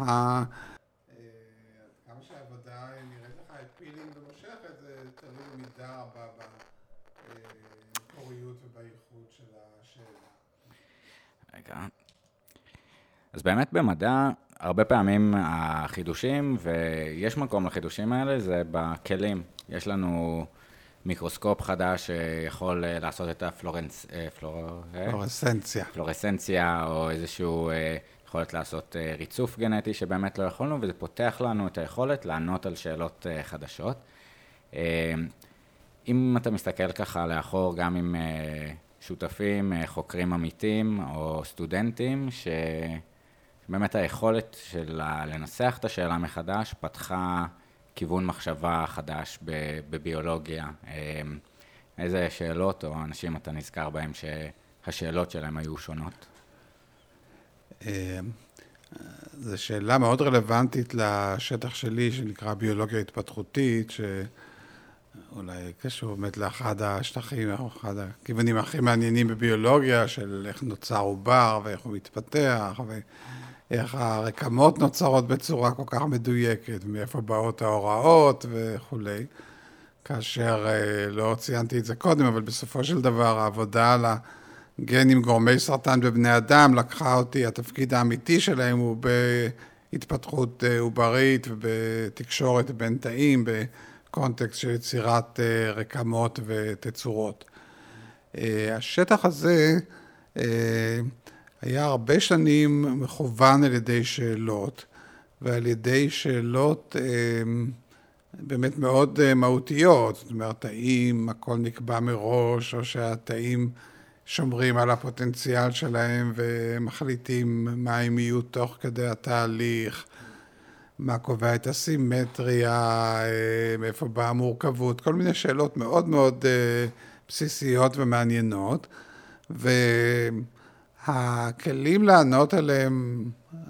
S2: אז באמת במדע, הרבה פעמים החידושים, ויש מקום לחידושים האלה, זה בכלים. יש לנו מיקרוסקופ חדש שיכול אה, לעשות את הפלורנס... אה, פלור...
S3: אה? פלורסנציה.
S2: פלורסנציה, או איזשהו יכולת לעשות ריצוף גנטי שבאמת לא יכולנו, וזה פותח לנו את היכולת לענות על שאלות חדשות. אם אתה מסתכל ככה לאחור, גם עם שותפים, חוקרים עמיתים או סטודנטים, ש... באמת היכולת של לנסח את השאלה מחדש פתחה כיוון מחשבה חדש בביולוגיה. איזה שאלות או אנשים אתה נזכר בהם שהשאלות שלהם היו שונות?
S3: זו שאלה מאוד רלוונטית לשטח שלי, שנקרא ביולוגיה התפתחותית, שאולי קשור באמת לאחד השטחים, אחד הכיוונים הכי מעניינים בביולוגיה, של איך נוצר עובר ואיך הוא מתפתח, ואיך הרקמות נוצרות בצורה כל כך מדויקת, מאיפה באות ההוראות וכולי. כאשר, אה, לא ציינתי את זה קודם, אבל בסופו של דבר העבודה על ה... גן עם גורמי סרטן בבני אדם, לקחה אותי, התפקיד האמיתי שלהם הוא בהתפתחות אה, עוברית ובתקשורת בין תאים, בקונטקסט של יצירת אה, רקמות ותצורות. אה, השטח הזה היה הרבה שנים מכוון על ידי שאלות, ועל ידי שאלות באמת מאוד מהותיות, זאת אומרת, האם הכל נקבע מראש, או שהתאים... שומרים על הפוטנציאל שלהם ומחליטים מה הם יהיו תוך כדי התהליך, מה קובע את הסימטריה, אה, מאיפה באה המורכבות, כל מיני שאלות מאוד מאוד אה, בסיסיות ומעניינות. והכלים לענות עליהם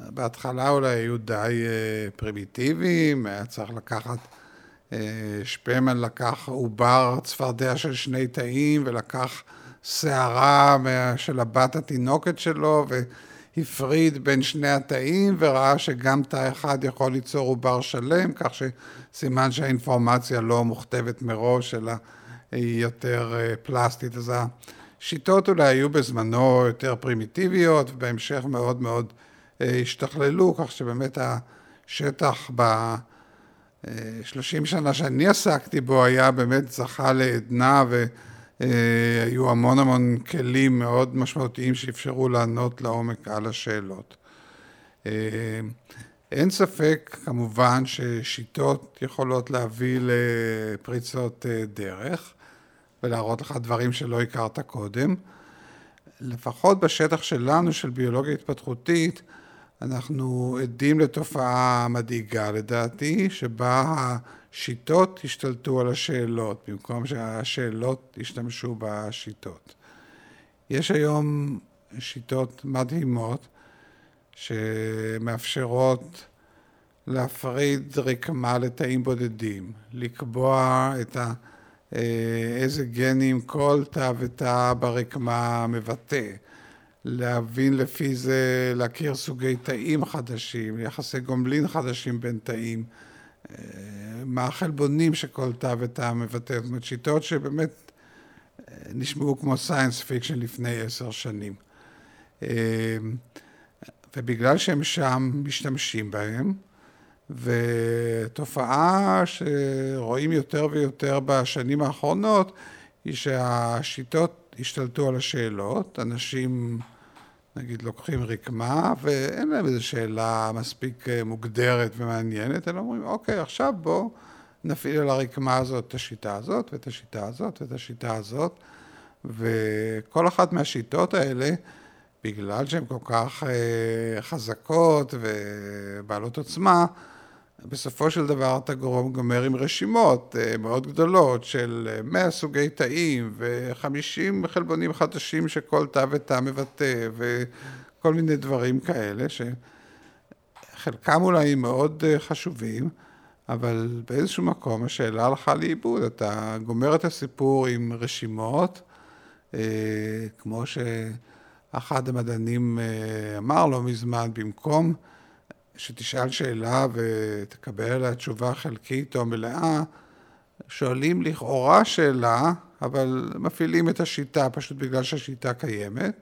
S3: בהתחלה אולי היו די אה, פרימיטיביים, היה צריך לקחת, שפמן לקח עובר צפרדע של שני תאים ולקח שערה של הבת התינוקת שלו, והפריד בין שני התאים, וראה שגם תא אחד יכול ליצור עובר שלם, כך שסימן שהאינפורמציה לא מוכתבת מראש, אלא היא יותר אה, פלסטית. אז השיטות אולי היו בזמנו יותר פרימיטיביות, ובהמשך מאוד מאוד אה, השתכללו, כך שבאמת השטח ב... 30 אה, שנה שאני עסקתי בו היה באמת זכה לעדנה ו... אה, היו המון המון כלים מאוד משמעותיים שאפשרו לענות לעומק על השאלות. אה, אין ספק כמובן ששיטות יכולות להביא לפריצות אה, דרך ולהראות לך דברים שלא הכרת קודם. לפחות בשטח שלנו, של ביולוגיה התפתחותית, אנחנו עדים לתופעה מדאיגה לדעתי, שבה שיטות השתלטו על השאלות, במקום שהשאלות ישתמשו בשיטות. יש היום שיטות מדהימות שמאפשרות להפריד רקמה לתאים בודדים, לקבוע את ה... אה, איזה גנים כל תא ותא ברקמה מבטא, להבין לפי זה, להכיר סוגי תאים חדשים, יחסי גומלין חדשים בין תאים. מה החלבונים שכל תא ותא מבטא, זאת אומרת שיטות שבאמת אה, נשמעו כמו science fiction לפני עשר שנים. אה, ובגלל שהם שם משתמשים בהם, ותופעה שרואים יותר ויותר בשנים האחרונות, היא שהשיטות השתלטו על השאלות, אנשים נגיד לוקחים רקמה ואין להם איזו שאלה מספיק אה, מוגדרת ומעניינת, אלא אומרים, אוקיי, עכשיו בואו נפעיל על הרקמה הזאת את השיטה הזאת ואת השיטה הזאת ואת השיטה הזאת, וכל אחת מהשיטות האלה, בגלל שהן כל כך אה, חזקות ובעלות עוצמה, בסופו של דבר אתה גורם גומר עם רשימות אה, מאוד גדולות של 100 סוגי תאים ו-50 חלבונים חדשים שכל תא ותא מבטא וכל מיני דברים כאלה שחלקם אולי מאוד אה, חשובים, אבל באיזשהו מקום השאלה הלכה לאיבוד. אתה גומר את הסיפור עם רשימות, אה, כמו שאחד המדענים אמר לא מזמן, במקום שתשאל שאלה ותקבל עליה תשובה חלקית או מלאה, שואלים לכאורה שאלה, אבל מפעילים את השיטה פשוט בגלל שהשיטה קיימת,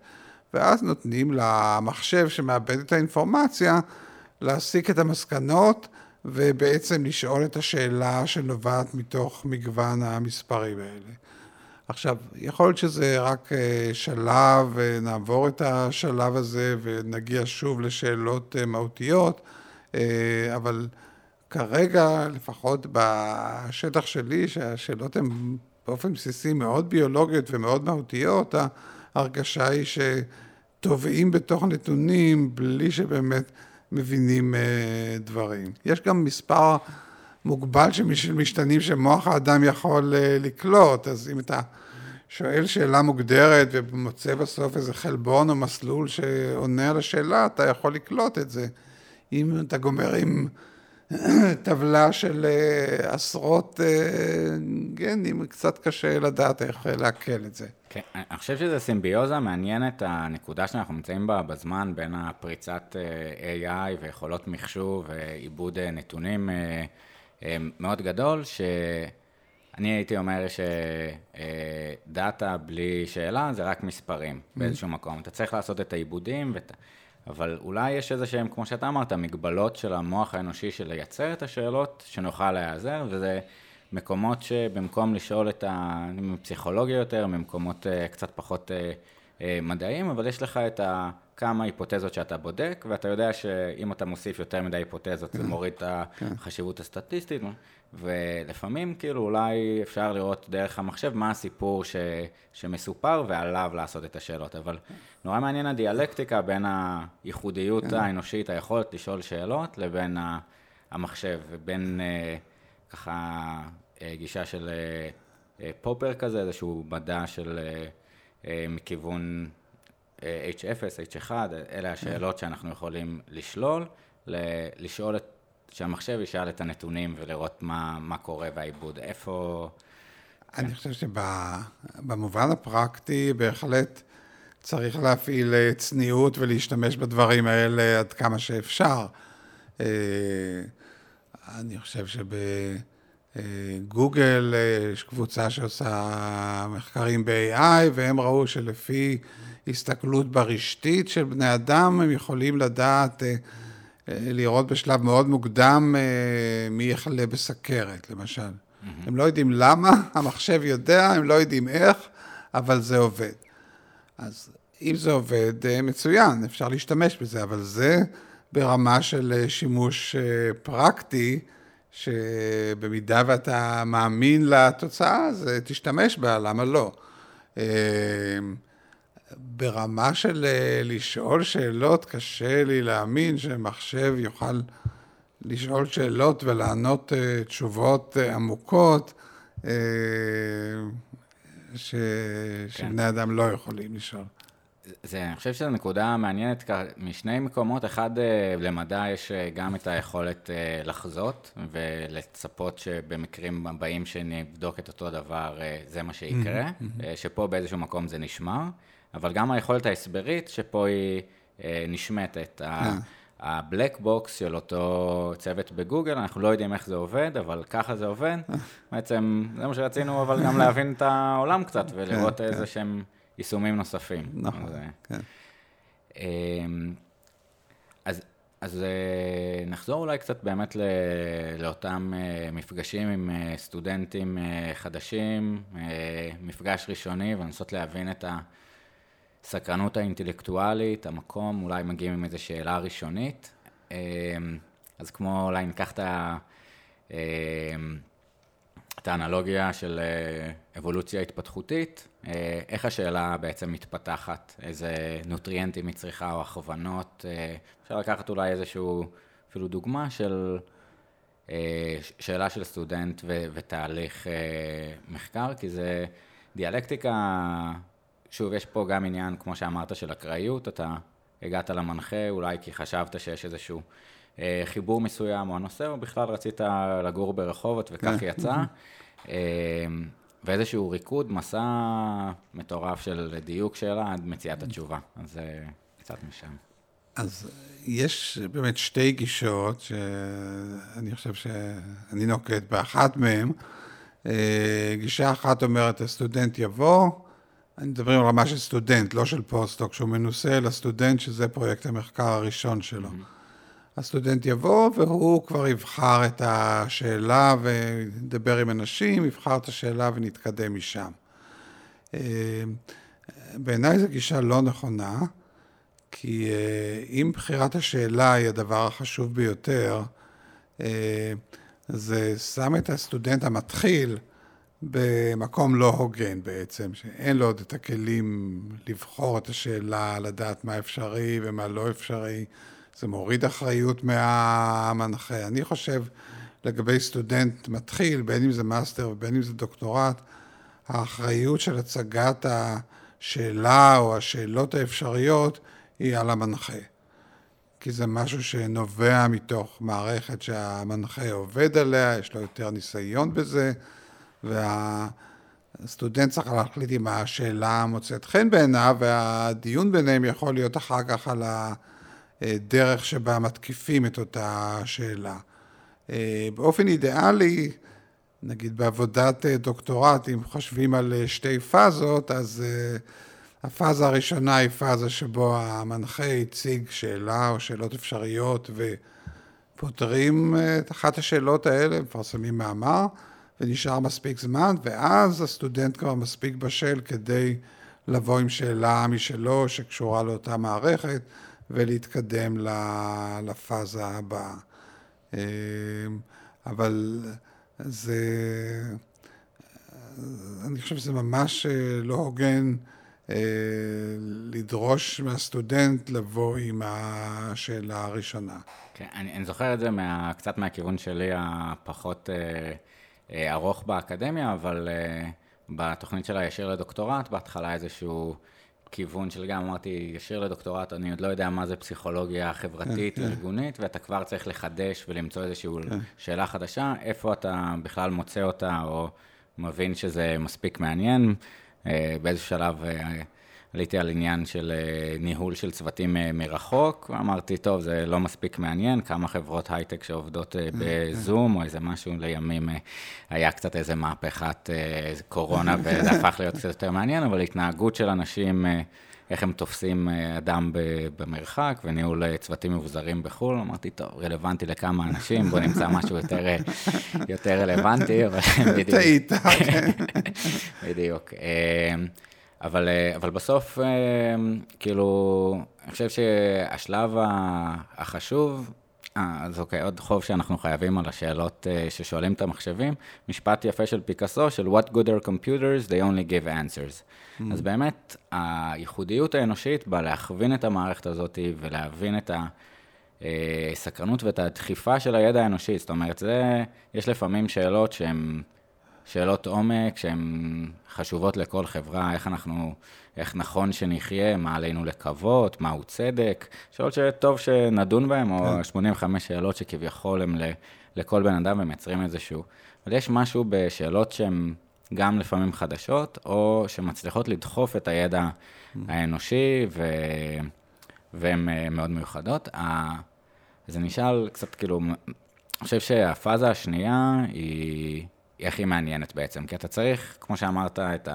S3: ואז נותנים למחשב שמאבד את האינפורמציה להסיק את המסקנות ובעצם לשאול את השאלה שנובעת מתוך מגוון המספרים האלה. עכשיו, יכול להיות שזה רק אה, שלב, ונעבור את השלב הזה ונגיע שוב לשאלות אה, מהותיות, אה, אבל כרגע, לפחות בשטח שלי, שהשאלות הן באופן בסיסי מאוד ביולוגיות ומאוד מהותיות, ההרגשה היא שטובעים בתוך נתונים בלי שבאמת מבינים דברים. יש גם מספר מוגבל של משתנים שמוח האדם יכול אה, לקלוט, אז אם אתה שואל שאלה מוגדרת ומוצא בסוף איזה חלבון או מסלול שעונה על השאלה, אתה יכול לקלוט את זה. אם אתה גומר עם [clears throat] טבלה של אה, עשרות אה, גנים, קצת קשה לדעת איך לעכל את זה.
S2: כן, אני חושב שזו סימביוזה מעניינת, הנקודה שאנחנו נמצאים בה בזמן, בין הפריצת אה, AI ויכולות מחשוב ועיבוד נתונים מאוד גדול, שאני הייתי אומר שדאטה בלי שאלה זה רק מספרים mm-hmm. באיזשהו מקום. אתה צריך לעשות את העיבודים, ות... אבל אולי יש איזה שהם, כמו שאתה אמרת, מגבלות של המוח האנושי של לייצר את השאלות, שנוכל להיעזר, וזה מקומות שבמקום לשאול את ה... פסיכולוגיה יותר, ממקומות uh, קצת פחות uh, מדעיים, אבל יש לך את ה... כמה היפותזות שאתה בודק, ואתה יודע שאם אתה מוסיף יותר מדי היפותזות, זה כן. מוריד את כן. החשיבות הסטטיסטית, ולפעמים כאילו אולי אפשר לראות דרך המחשב מה הסיפור ש, שמסופר ועליו לעשות את השאלות, אבל נורא מעניין הדיאלקטיקה בין הייחודיות כן. האנושית, היכולת לשאול שאלות, לבין המחשב, בין אה, ככה אה, גישה של אה, פופר כזה, איזשהו מדע של מכיוון H0, H1, אלה השאלות שאנחנו יכולים לשלול, לשאול את שהמחשב ישאל את הנתונים ולראות מה, מה קורה בעיבוד, איפה...
S3: אני חושב שבמובן הפרקטי בהחלט צריך להפעיל אה, צניעות ולהשתמש בדברים האלה עד כמה שאפשר. אה, אני חושב שבגוגל אה, יש קבוצה שעושה מחקרים ב-AI, והם ראו שלפי הסתכלות ברשתית של בני אדם, הם יכולים לדעת לראות בשלב מאוד מוקדם אה, מי יחלה בסכרת, למשל. Mm-hmm. הם לא יודעים למה, [laughs] המחשב יודע, הם לא יודעים איך, אבל זה עובד. אז אם זה עובד, אה, מצוין, אפשר להשתמש בזה, אבל זה ברמה של אה, שימוש פרקטי, שבמידה ואתה מאמין לתוצאה, אז תשתמש בה, למה לא? ברמה של אה, לשאול שאלות, קשה לי להאמין שמחשב יוכל לשאול שאלות ולענות אה, תשובות אה, עמוקות, ש... כן. שבני אדם לא יכולים לשאול.
S2: זה, אני חושב שזו נקודה מעניינת משני מקומות. אחד, למדע יש גם את היכולת לחזות ולצפות שבמקרים הבאים שנבדוק את אותו דבר, זה מה שיקרה, mm-hmm. שפה באיזשהו מקום זה נשמר. אבל גם היכולת ההסברית שפה היא אה, נשמטת. אה. הבלק בוקס של אותו צוות בגוגל, אנחנו לא יודעים איך זה עובד, אבל ככה זה עובד. אה. בעצם זה מה שרצינו, אבל גם להבין את העולם קצת ולראות כן, איזה כן. שהם יישומים נוספים. נכון, כן. אמ, אז, אז נחזור אולי קצת באמת לאותם מפגשים עם סטודנטים חדשים, מפגש ראשוני, ולנסות להבין את ה... הסקרנות האינטלקטואלית, המקום, אולי מגיעים עם איזו שאלה ראשונית. אמ, אז כמו אולי ניקח את, ה, אמ, את האנלוגיה של אה, אבולוציה התפתחותית, אה, איך השאלה בעצם מתפתחת, איזה נוטריאנטים היא צריכה או הכוונות, אה, אפשר לקחת אולי איזשהו, אפילו דוגמה של שאלה של סטודנט ו, ותהליך מחקר, כי זה דיאלקטיקה שוב, יש פה גם עניין, כמו שאמרת, של אקראיות, אתה הגעת למנחה, אולי כי חשבת שיש איזשהו אה, חיבור מסוים או הנושא, או בכלל רצית לגור ברחובות וכך כן. יצא. אה, ואיזשהו ריקוד, מסע מטורף של דיוק שאלה עד מציאת התשובה. אז אה, קצת משם.
S3: אז יש באמת שתי גישות שאני חושב שאני נוקט באחת מהן. אה, גישה אחת אומרת, הסטודנט יבוא, אני מדבר על רמה של סטודנט, לא של פוסט-דוק, שהוא מנוסה לסטודנט, שזה פרויקט המחקר הראשון שלו. Mm-hmm. הסטודנט יבוא והוא כבר יבחר את השאלה וידבר עם אנשים, יבחר את השאלה ונתקדם משם. אה, בעיניי זו גישה לא נכונה, כי אה, אם בחירת השאלה היא הדבר החשוב ביותר, אה, זה שם את הסטודנט המתחיל במקום לא הוגן בעצם, שאין לו עוד את הכלים לבחור את השאלה, לדעת מה אפשרי ומה לא אפשרי. זה מוריד אחריות מהמנחה. אני חושב לגבי סטודנט מתחיל, בין אם זה מאסטר ובין אם זה דוקטורט, האחריות של הצגת השאלה או השאלות האפשריות היא על המנחה. כי זה משהו שנובע מתוך מערכת שהמנחה עובד עליה, יש לו יותר ניסיון בזה, והסטודנט צריך להחליט אם השאלה מוצאת חן בעיניו, והדיון ביניהם יכול להיות אחר כך על הדרך שבה מתקיפים את אותה שאלה. באופן אידיאלי, נגיד בעבודת דוקטורט, אם חושבים על שתי פאזות, אז הפאזה הראשונה היא פאזה שבו המנחה הציג שאלה או שאלות אפשריות ופותרים את אחת השאלות האלה, מפרסמים מאמר ונשאר מספיק זמן, ואז הסטודנט כבר מספיק בשל כדי לבוא עם שאלה משלו שקשורה לאותה מערכת ולהתקדם לפאזה הבאה. אבל זה, אני חושב שזה ממש לא הוגן לדרוש מהסטודנט לבוא עם השאלה הראשונה.
S2: כן, אני, אני זוכר את זה מה, קצת מהכיוון שלי הפחות אה, אה, ארוך באקדמיה, אבל אה, בתוכנית של הישיר לדוקטורט, בהתחלה איזשהו כיוון של גם אמרתי, ישיר לדוקטורט, אני עוד לא יודע מה זה פסיכולוגיה חברתית, כן, ארגונית, כן. ואתה כבר צריך לחדש ולמצוא איזושהי כן. שאלה חדשה, איפה אתה בכלל מוצא אותה, או מבין שזה מספיק מעניין. אה, באיזשהו שלב אה, עליתי על עניין של אה, ניהול של צוותים מרחוק, ואמרתי, טוב, זה לא מספיק מעניין, כמה חברות הייטק שעובדות בזום, או איזה משהו לימים, היה קצת איזה מהפכת קורונה, וזה הפך להיות קצת יותר מעניין, אבל התנהגות של אנשים... איך הם תופסים אדם במרחק וניהול צוותים מבוזרים בחו"ל. אמרתי, טוב, רלוונטי לכמה אנשים, בוא נמצא משהו יותר, יותר רלוונטי, אבל [laughs]
S3: בדיוק. טעית, כן. [laughs]
S2: בדיוק. אבל, אבל בסוף, כאילו, אני חושב שהשלב החשוב, אה, אז אוקיי, עוד חוב שאנחנו חייבים על השאלות ששואלים את המחשבים. משפט יפה של פיקאסו, של What good are computers? They only give answers. Mm. אז באמת, הייחודיות האנושית באה להכווין את המערכת הזאת ולהבין את הסקרנות ואת הדחיפה של הידע האנושי. זאת אומרת, זה, יש לפעמים שאלות שהן שאלות עומק, שהן חשובות לכל חברה, איך אנחנו, איך נכון שנחיה, מה עלינו לקוות, מהו צדק, שאלות שטוב שנדון בהן, או 85 כן. שאלות שכביכול הן לכל בן אדם ומייצרים איזשהו. אבל יש משהו בשאלות שהן גם לפעמים חדשות, או שמצליחות לדחוף את הידע האנושי, ו... והן אה, מאוד מיוחדות. אז אני אשאל קצת, כאילו, אני חושב שהפאזה השנייה היא, היא הכי מעניינת בעצם, כי אתה צריך, כמו שאמרת, את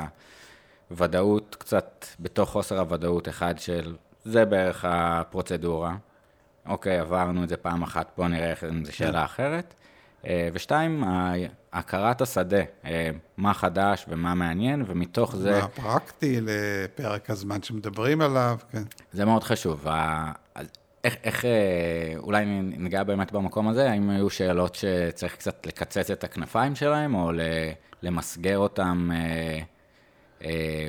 S2: הוודאות קצת בתוך חוסר הוודאות, אחד של זה בערך הפרוצדורה. אוקיי, עברנו את זה פעם אחת, בואו נראה אם זו שאלה אחרת. אה, ושתיים, הכרת השדה, אה, מה חדש ומה מעניין, ומתוך זה...
S3: מה פרקטי לפרק הזמן שמדברים עליו, כן.
S2: זה מאוד חשוב. איך, איך, אה, אולי ניגע באמת במקום הזה, האם היו שאלות שצריך קצת לקצץ את הכנפיים שלהם, או למסגר אותם אה, אה,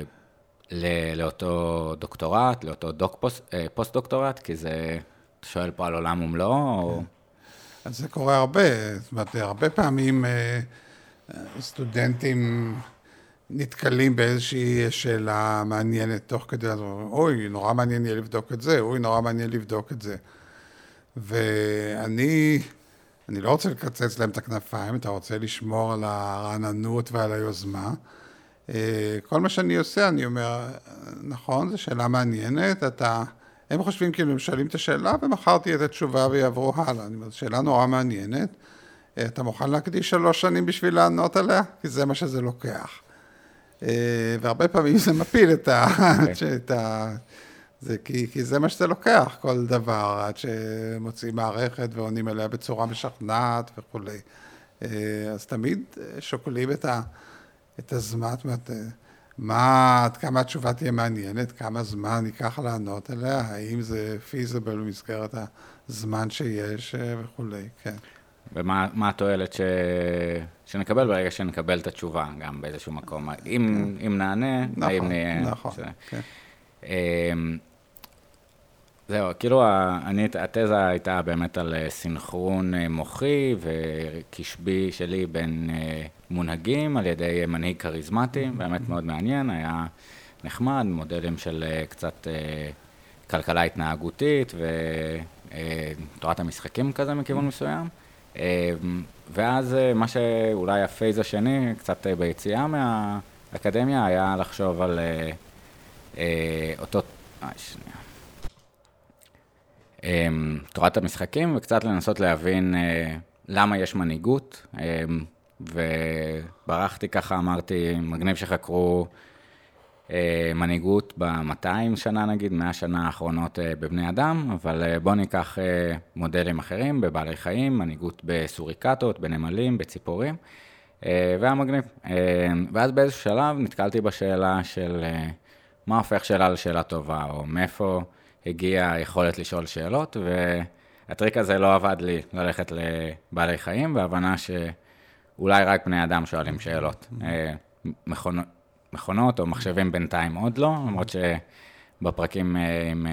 S2: לאותו דוקטורט, לאותו דוק אה, פוסט דוקטורט, כי זה, אתה שואל פה על עולם ומלואו, או... כן.
S3: אז זה קורה הרבה, זאת אומרת, הרבה פעמים אה, סטודנטים נתקלים באיזושהי שאלה מעניינת תוך כדי, אז אוי, נורא מעניין יהיה לבדוק את זה, אוי, נורא מעניין לבדוק את זה. ואני, אני לא רוצה לקצץ להם את הכנפיים, אתה רוצה לשמור על הרעננות ועל היוזמה. אה, כל מה שאני עושה, אני אומר, נכון, זו שאלה מעניינת, אתה... הם חושבים כאילו הם שואלים את השאלה ומחר תהיה את התשובה ויעברו הלאה. אני אומר, שאלה נורא מעניינת. אה, אתה מוכן להקדיש שלוש שנים בשביל לענות עליה? כי זה מה שזה לוקח. אה, והרבה פעמים זה מפיל את ה... אוקיי. [laughs] את ה... זה כי, כי זה מה שזה לוקח, כל דבר, עד שמוצאים מערכת ועונים עליה בצורה משכנעת וכולי. אה, אז תמיד שוקלים את, ה, את הזמן, זאת אומרת, מה, עד כמה התשובה תהיה מעניינת, כמה זמן ייקח לענות עליה, האם זה פיזיבל במסגרת הזמן שיש אה, וכולי, כן.
S2: ומה התועלת ש... שנקבל ברגע שנקבל את התשובה, גם באיזשהו מקום. אם. אם נענה,
S3: נכון, האם נהיה... נכון, ש... כן. אמ,
S2: זהו, כאילו, אני, התזה הייתה באמת על אה, סינכרון אה, מוחי וקשבי שלי בין אה, מונהגים על ידי מנהיג כריזמטי, באמת מאוד מעניין, היה נחמד, מודלים של קצת כלכלה התנהגותית ותורת המשחקים כזה מכיוון מסוים. ואז מה שאולי הפייז השני, קצת ביציאה מהאקדמיה, היה לחשוב על אותו... אה, שנייה. אמ, תורת המשחקים, וקצת לנסות להבין אה, למה יש מנהיגות. אמ, וברחתי ככה, אמרתי, מגניב שחקרו אה, מנהיגות ב-200 שנה נגיד, 100 שנה האחרונות אה, בבני אדם, אבל בואו ניקח מודלים אחרים, בבעלי חיים, מנהיגות בסוריקטות, בנמלים, בציפורים, והיה מגניב. ואז באיזשהו שלב נתקלתי בשאלה של מה הופך שאלה לשאלה טובה, או מאיפה... הגיעה היכולת לשאול שאלות, והטריק הזה לא עבד לי ללכת לבעלי חיים, בהבנה שאולי רק בני אדם שואלים שאלות. אה, מכונות, מכונות או מחשבים בינתיים עוד לא, למרות שבפרקים אה, עם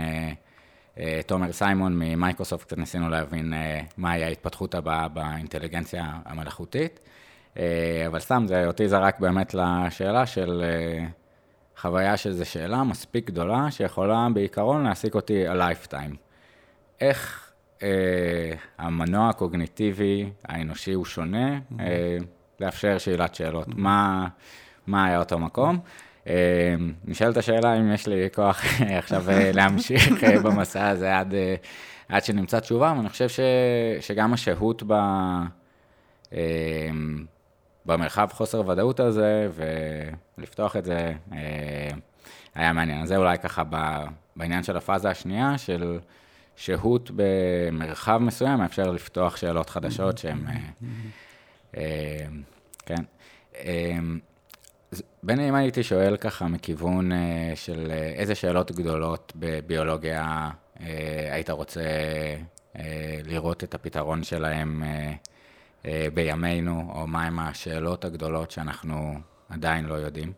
S2: אה, תומר סיימון ממייקרוסופט קצת ניסינו להבין מהי ההתפתחות הבאה באינטליגנציה המלאכותית. אבל סתם, זה אותי זרק באמת לשאלה של חוויה שזו שאלה מספיק גדולה, שיכולה בעיקרון להעסיק אותי ה-lifetime. איך אה, המנוע הקוגניטיבי האנושי הוא שונה, mm-hmm. אה, לאפשר שאלת שאלות. Mm-hmm. מה, מה היה אותו מקום? אה, נשאלת השאלה אם יש לי כוח עכשיו אה, להמשיך אה, במסע הזה עד, אה, עד שנמצא תשובה, אבל אני חושב ש, שגם השהות ב... אה, במרחב חוסר ודאות הזה, ולפתוח את זה אה, היה מעניין. זה אולי ככה בעניין של הפאזה השנייה, של שהות במרחב מסוים, מאפשר לפתוח שאלות חדשות שהן, אה, אה, כן. בין אם הייתי שואל ככה מכיוון של איזה שאלות גדולות בביולוגיה היית רוצה לראות את הפתרון שלהם אה, בימינו, או מהם השאלות הגדולות שאנחנו עדיין לא יודעים?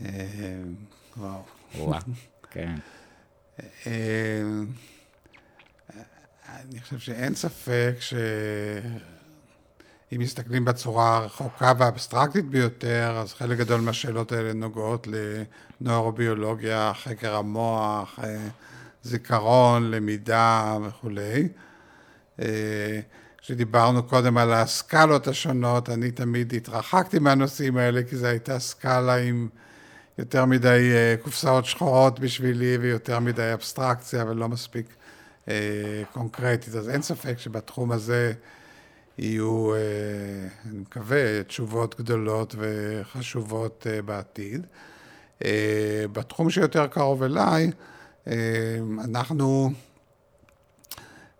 S3: אה, וואו.
S2: וואו, כן.
S3: אה, אני חושב שאין ספק שאם מסתכלים בצורה הרחוקה והאבסטרקטית ביותר, אז חלק גדול מהשאלות האלה נוגעות לנוירוביולוגיה, חקר המוח, זיכרון, למידה וכולי. אה, כשדיברנו קודם על הסקלות השונות, אני תמיד התרחקתי מהנושאים האלה, כי זו הייתה סקאלה עם יותר מדי אה, קופסאות שחורות בשבילי ויותר מדי אבסטרקציה ולא מספיק אה, קונקרטית. אז אין ספק שבתחום הזה יהיו, אני מקווה, תשובות גדולות וחשובות בעתיד. בתחום שיותר קרוב אליי, אנחנו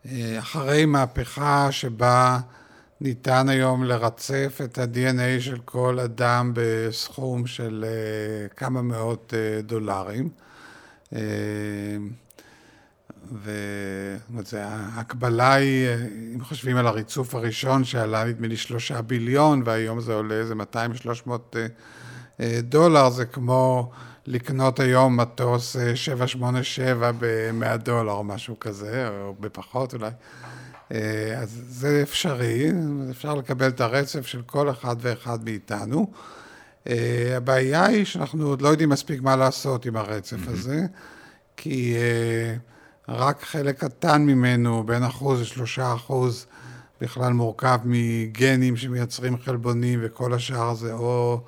S3: אה, אחרי מהפכה שבה ניתן היום לרצף את ה-DNA של כל אדם בסכום של אה, כמה מאות אה, דולרים. וההקבלה היא, אם חושבים על הריצוף הראשון שעלה נדמה לי שלושה ביליון והיום זה עולה איזה 200-300 דולר, זה כמו לקנות היום מטוס 787 אה, ב-100 דולר או משהו כזה, או בפחות אולי. אה, אז זה אפשרי, אפשר לקבל את הרצף של כל אחד ואחד מאיתנו. אה, הבעיה היא שאנחנו עוד לא יודעים מספיק מה לעשות עם הרצף הזה, כי רק חלק קטן ממנו, בין אחוז לשלושה אחוז, בכלל מורכב מגנים שמייצרים חלבונים, וכל השאר זה או...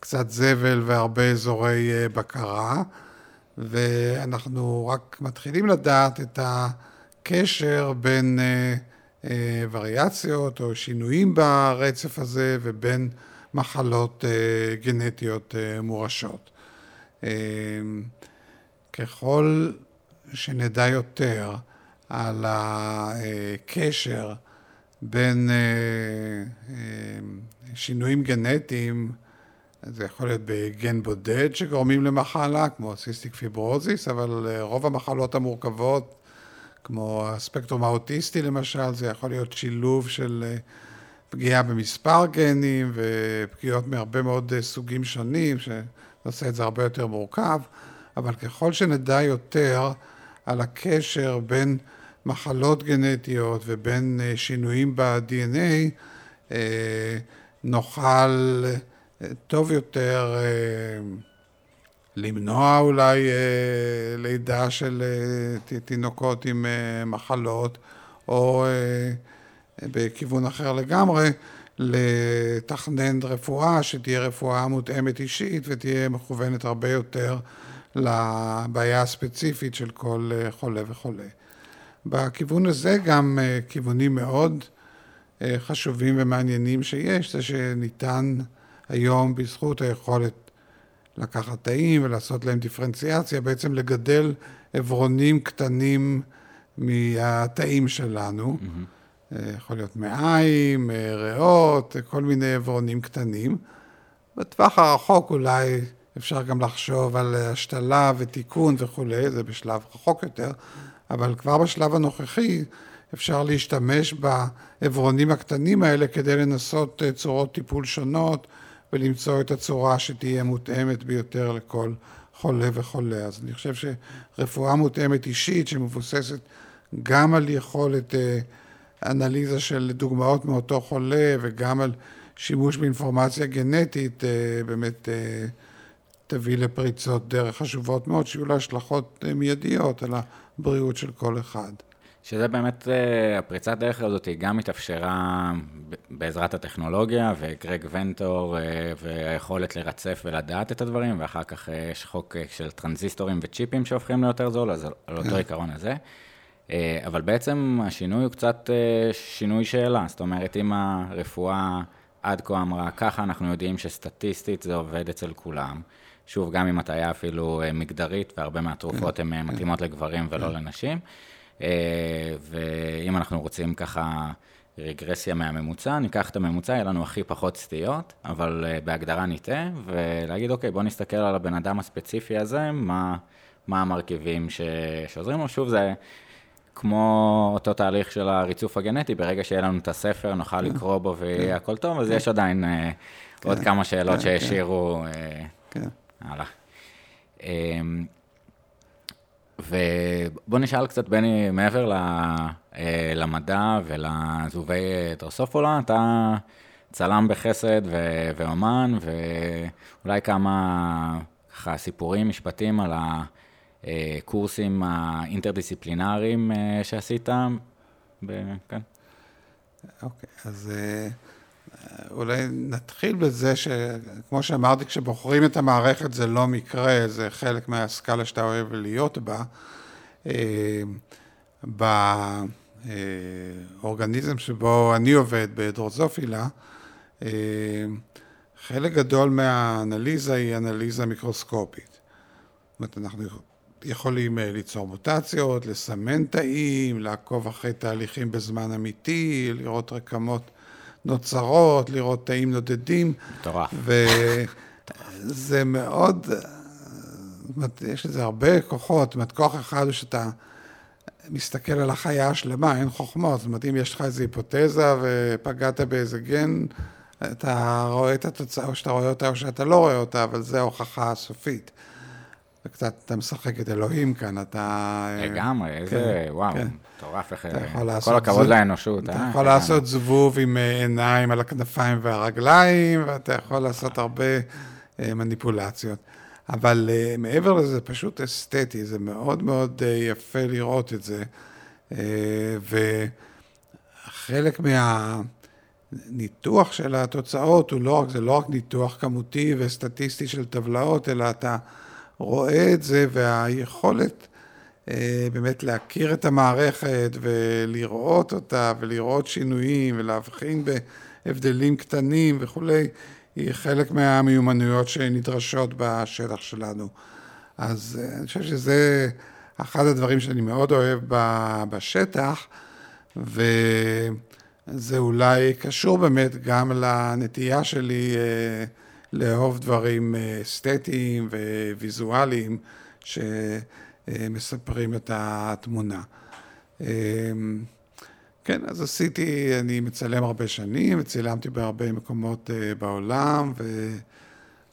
S3: קצת זבל והרבה אזורי אה, בקרה, ואנחנו רק מתחילים לדעת את הקשר בין אה, אה, וריאציות או שינויים ברצף הזה ובין מחלות גנטיות מורשות. ככל שנדע יותר על הקשר בין שינויים גנטיים זה יכול להיות בגן בודד שגורמים למחלה, כמו סיסטיק פיברוזיס, אבל אה, רוב המחלות המורכבות, כמו הספקטרום האוטיסטי למשל, זה יכול להיות שילוב של אה, פגיעה במספר גנים ופגיעות מהרבה מאוד אה, סוגים שונים, שעושה את זה הרבה יותר מורכב, אבל ככל שנדע יותר על הקשר בין מחלות גנטיות ובין אה, שינויים ב-DNA, אה, נוכל טוב יותר למנוע אולי לידה של תינוקות עם מחלות, או בכיוון אחר לגמרי, לתכנן רפואה שתהיה רפואה מותאמת אישית ותהיה מכוונת הרבה יותר לבעיה הספציפית של כל אה, חולה וחולה. בכיוון הזה גם אה, כיוונים מאוד אה, חשובים ומעניינים שיש, זה שניתן היום בזכות היכולת לקחת תאים ולעשות להם דיפרנציאציה, בעצם לגדל עברונים קטנים מהתאים שלנו. Mm-hmm. יכול להיות מעיים, ריאות, כל מיני עברונים קטנים. בטווח הרחוק אולי אפשר גם לחשוב על השתלה ותיקון וכולי, זה בשלב רחוק יותר, אבל כבר בשלב הנוכחי אפשר להשתמש בעברונים הקטנים האלה כדי לנסות צורות טיפול שונות ולמצוא את הצורה שתהיה מותאמת ביותר לכל חולה וחולה. אז אני חושב שרפואה מותאמת אישית שמבוססת גם על יכולת אנליזה של דוגמאות מאותו חולה וגם על שימוש באינפורמציה גנטית, אה, באמת אה, תביא לפריצות דרך חשובות מאוד, שיהיו לה השלכות אה, מיידיות על הבריאות של כל אחד.
S2: שזה באמת, הפריצת דרך הזאת היא גם התאפשרה בעזרת הטכנולוגיה, וגרג ונטור, והיכולת לרצף ולדעת את הדברים, ואחר כך יש חוק של טרנזיסטורים וצ'יפים שהופכים ליותר זול, אז על אותו כן. עיקרון הזה. אה, אבל בעצם השינוי הוא קצת אה, שינוי שאלה, זאת אומרת, אם הרפואה עד כה אמרה, ככה אנחנו יודעים שסטטיסטית זה עובד אצל כולם. שוב, גם אם הטעיה אפילו אה, מגדרית, והרבה מהתרופות הן מתאימות לגברים ולא לנשים. ואם אנחנו רוצים ככה רגרסיה מהממוצע, ניקח את הממוצע, יהיה לנו הכי פחות סטיות, אבל בהגדרה נטעה, ולהגיד, אוקיי, בואו נסתכל על הבן אדם הספציפי הזה, מה, מה המרכיבים ש... שעוזרים לו. שוב, זה כמו אותו תהליך של הריצוף הגנטי, ברגע שיהיה לנו את הספר, נוכל כן. לקרוא בו ויהיה כן. הכל טוב, אז כן. יש עדיין אה, עוד כמה שאלות שהשאירו אה, הלאה. אמ, ובוא נשאל קצת, בני, מעבר אה, למדע ולזובי דרסופולה, אתה צלם בחסד ואומן, ואולי כמה ככה סיפורים, משפטים על. הקורסים האינטרדיסציפלינריים אה, שעשית, כן.
S3: אוקיי, אז אה, אולי נתחיל בזה שכמו שאמרתי, כשבוחרים את המערכת זה לא מקרה, זה חלק מהסקאלה שאתה אוהב להיות בה. אה, באורגניזם שבו אני עובד, בדרוזופילה, חלק גדול מהאנליזה היא אנליזה מיקרוסקופית. זאת אומרת, אנחנו יכולים אה, ליצור מוטציות, לסמן תאים, לעקוב אחרי תהליכים בזמן אמיתי, לראות רקמות נוצרות, לראות תאים נודדים.
S2: מטורף.
S3: וזה מאוד, יש לזה הרבה כוחות, זאת אומרת, כוח אחד הוא שאתה מסתכל על החיה השלמה, אין חוכמות, זאת אומרת, אם יש לך איזו היפותזה ופגעת באיזה גן, אתה רואה את התוצאה, או שאתה רואה אותה או שאתה לא רואה אותה, אבל זו ההוכחה הסופית. וקצת אתה משחק את אלוהים כאן, אתה...
S2: לגמרי, איזה, כן, וואו, כן. מטורף איך... כל הכבוד. לאנושות,
S3: אתה אה? יכול לעשות זבוב עם אה, עיניים על הכנפיים והרגליים, ואתה יכול לעשות הרבה אה, מניפולציות. אבל מעבר לזה, זה פשוט אסתטי, זה מאוד מאוד יפה לראות את זה. וחלק מהניתוח של התוצאות הוא לא רק, זה לא רק ניתוח כמותי וסטטיסטי של טבלאות, אלא אתה... רואה את זה, והיכולת אה, באמת להכיר את המערכת ולראות אותה ולראות שינויים ולהבחין בהבדלים קטנים וכולי, היא חלק מהמיומנויות שנדרשות בשטח שלנו. אז אה, אני חושב שזה אחד הדברים שאני מאוד אוהב בשטח, וזה אולי קשור באמת גם לנטייה שלי אה, לאהוב דברים אה, אסתטיים וויזואליים שמספרים את התמונה. אמ, כן, אז עשיתי, אני מצלם הרבה שנים, וצילמתי בהרבה מקומות אה, בעולם,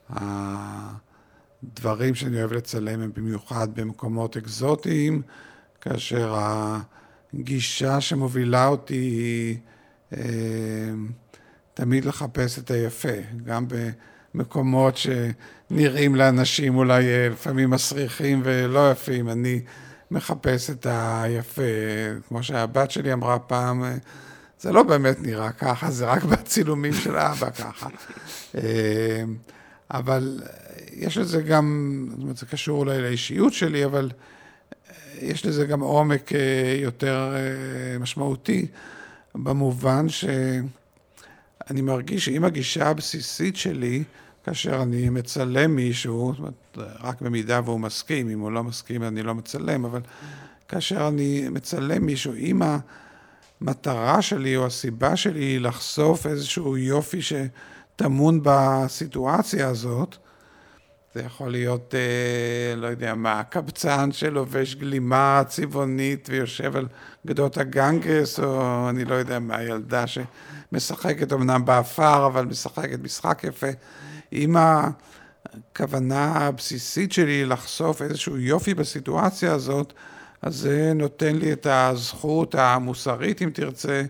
S3: הדברים שאני אוהב לצלם הם במיוחד במקומות אקזוטיים, כאשר הגישה שמובילה אותי היא אה, תמיד לחפש את היפה, גם במקומות שנראים לאנשים אולי אה, לפעמים מסריחים ולא יפים, אני מחפש את היפה. כמו שהבת שלי אמרה פעם, אה, זה לא באמת נראה ככה, זה רק בצילומים של אבא ככה. אבל יש לזה גם, זאת אומרת, זה קשור אולי לאישיות שלי, אבל יש לזה גם עומק יותר משמעותי, במובן שאני מרגיש שאם הגישה הבסיסית שלי, כאשר אני מצלם מישהו, זאת אומרת, רק במידה והוא מסכים, אם הוא לא מסכים אני לא מצלם, אבל כאשר אני מצלם מישהו, אם המטרה שלי או הסיבה שלי היא לחשוף איזשהו יופי שטמון בסיטואציה הזאת, זה יכול להיות, אה, לא יודע מה, קבצן שלובש גלימה צבעונית ויושב על גדות הגנגס, או אני לא יודע מה, ילדה שמשחקת אמנם באפר, אבל משחקת משחק יפה. אם הכוונה הבסיסית שלי לחשוף איזשהו יופי בסיטואציה הזאת, אז זה נותן לי את הזכות המוסרית, אם תרצה,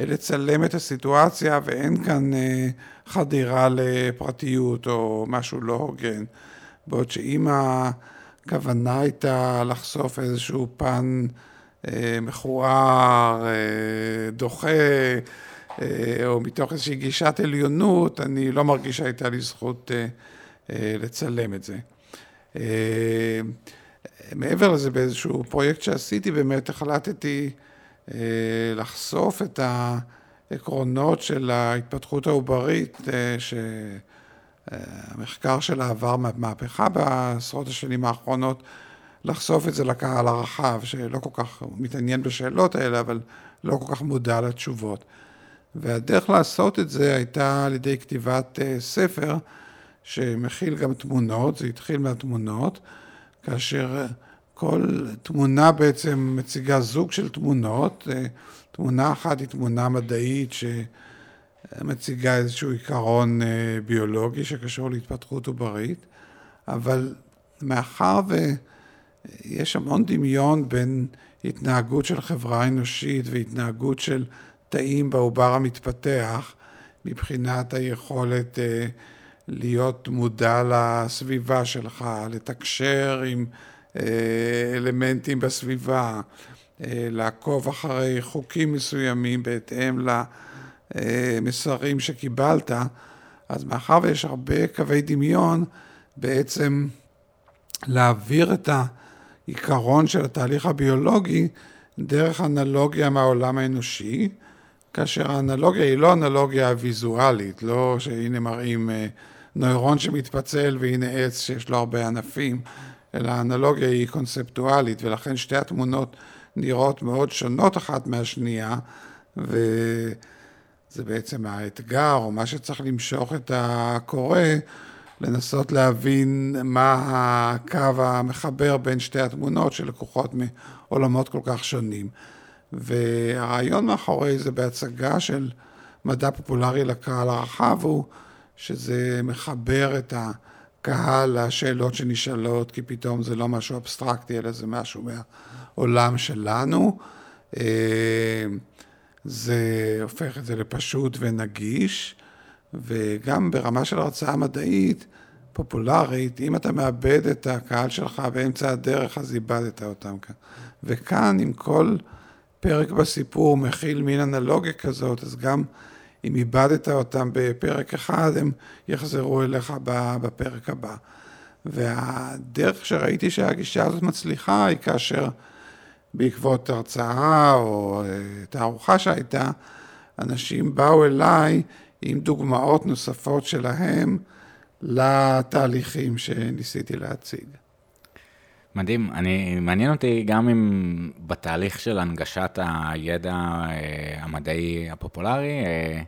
S3: לצלם את הסיטואציה, ואין כאן אה, חדירה לפרטיות או משהו לא הוגן. בעוד שאם הכוונה הייתה לחשוף איזשהו פן אה, מכוער, אה, דוחה, או מתוך איזושהי גישת עליונות, אני לא מרגיש שהייתה לי זכות אה, אה, לצלם את זה. אה, מעבר לזה, באיזשהו פרויקט שעשיתי, באמת החלטתי אה, לחשוף את העקרונות של ההתפתחות העוברית, אה, שהמחקר שלה עבר מהפכה בעשרות השנים האחרונות, לחשוף את זה לקהל הרחב, שלא כל כך מתעניין בשאלות האלה, אבל לא כל כך מודע לתשובות. והדרך לעשות את זה הייתה על ידי כתיבת אה, ספר שמכיל גם תמונות, זה התחיל מהתמונות, כאשר כל תמונה בעצם מציגה זוג של תמונות, אה, תמונה אחת היא תמונה מדעית שמציגה איזשהו עיקרון אה, ביולוגי שקשור להתפתחות עוברית, אבל מאחר ויש המון דמיון בין התנהגות של חברה אנושית והתנהגות של תאים בעובר המתפתח, מבחינת היכולת אה, להיות מודע לסביבה שלך, לתקשר עם אלמנטים בסביבה, לעקוב אחרי חוקים מסוימים בהתאם למסרים שקיבלת, אז מאחר ויש הרבה קווי דמיון, בעצם להעביר את העיקרון של התהליך הביולוגי דרך אנלוגיה מהעולם האנושי, כאשר האנלוגיה היא לא אנלוגיה ויזואלית, לא שהנה מראים נוירון שמתפצל והנה עץ שיש לו הרבה ענפים, אלא האנלוגיה היא קונספטואלית, ולכן שתי התמונות נראות מאוד שונות אחת מהשנייה, וזה בעצם האתגר, או מה שצריך למשוך את הקורא, לנסות להבין מה הקו המחבר בין שתי התמונות שלקוחות מעולמות כל כך שונים. והרעיון מאחורי זה בהצגה של מדע פופולרי לקהל הרחב הוא שזה מחבר את ה... קהל לשאלות שנשאלות, כי פתאום זה לא משהו אבסטרקטי, אלא זה משהו מהעולם שלנו. אה, זה הופך את זה לפשוט ונגיש, וגם ברמה של הרצאה מדעית, פופולרית, אם אתה מאבד את הקהל שלך באמצע הדרך, אז איבדת אותם כאן. וכאן, אם כל פרק בסיפור מכיל מין אנלוגיה כזאת, אז גם אם איבדת אותם בפרק אחד, הם יחזרו אליך בפרק הבא. והדרך שראיתי שהגישה הזאת מצליחה היא כאשר בעקבות הרצאה או אה, תערוכה שהייתה, אנשים באו אליי עם דוגמאות נוספות שלהם לתהליכים שניסיתי להציג.
S2: מדהים, אני, מעניין אותי גם אם בתהליך של הנגשת הידע אה, המדעי הפופולרי, אה,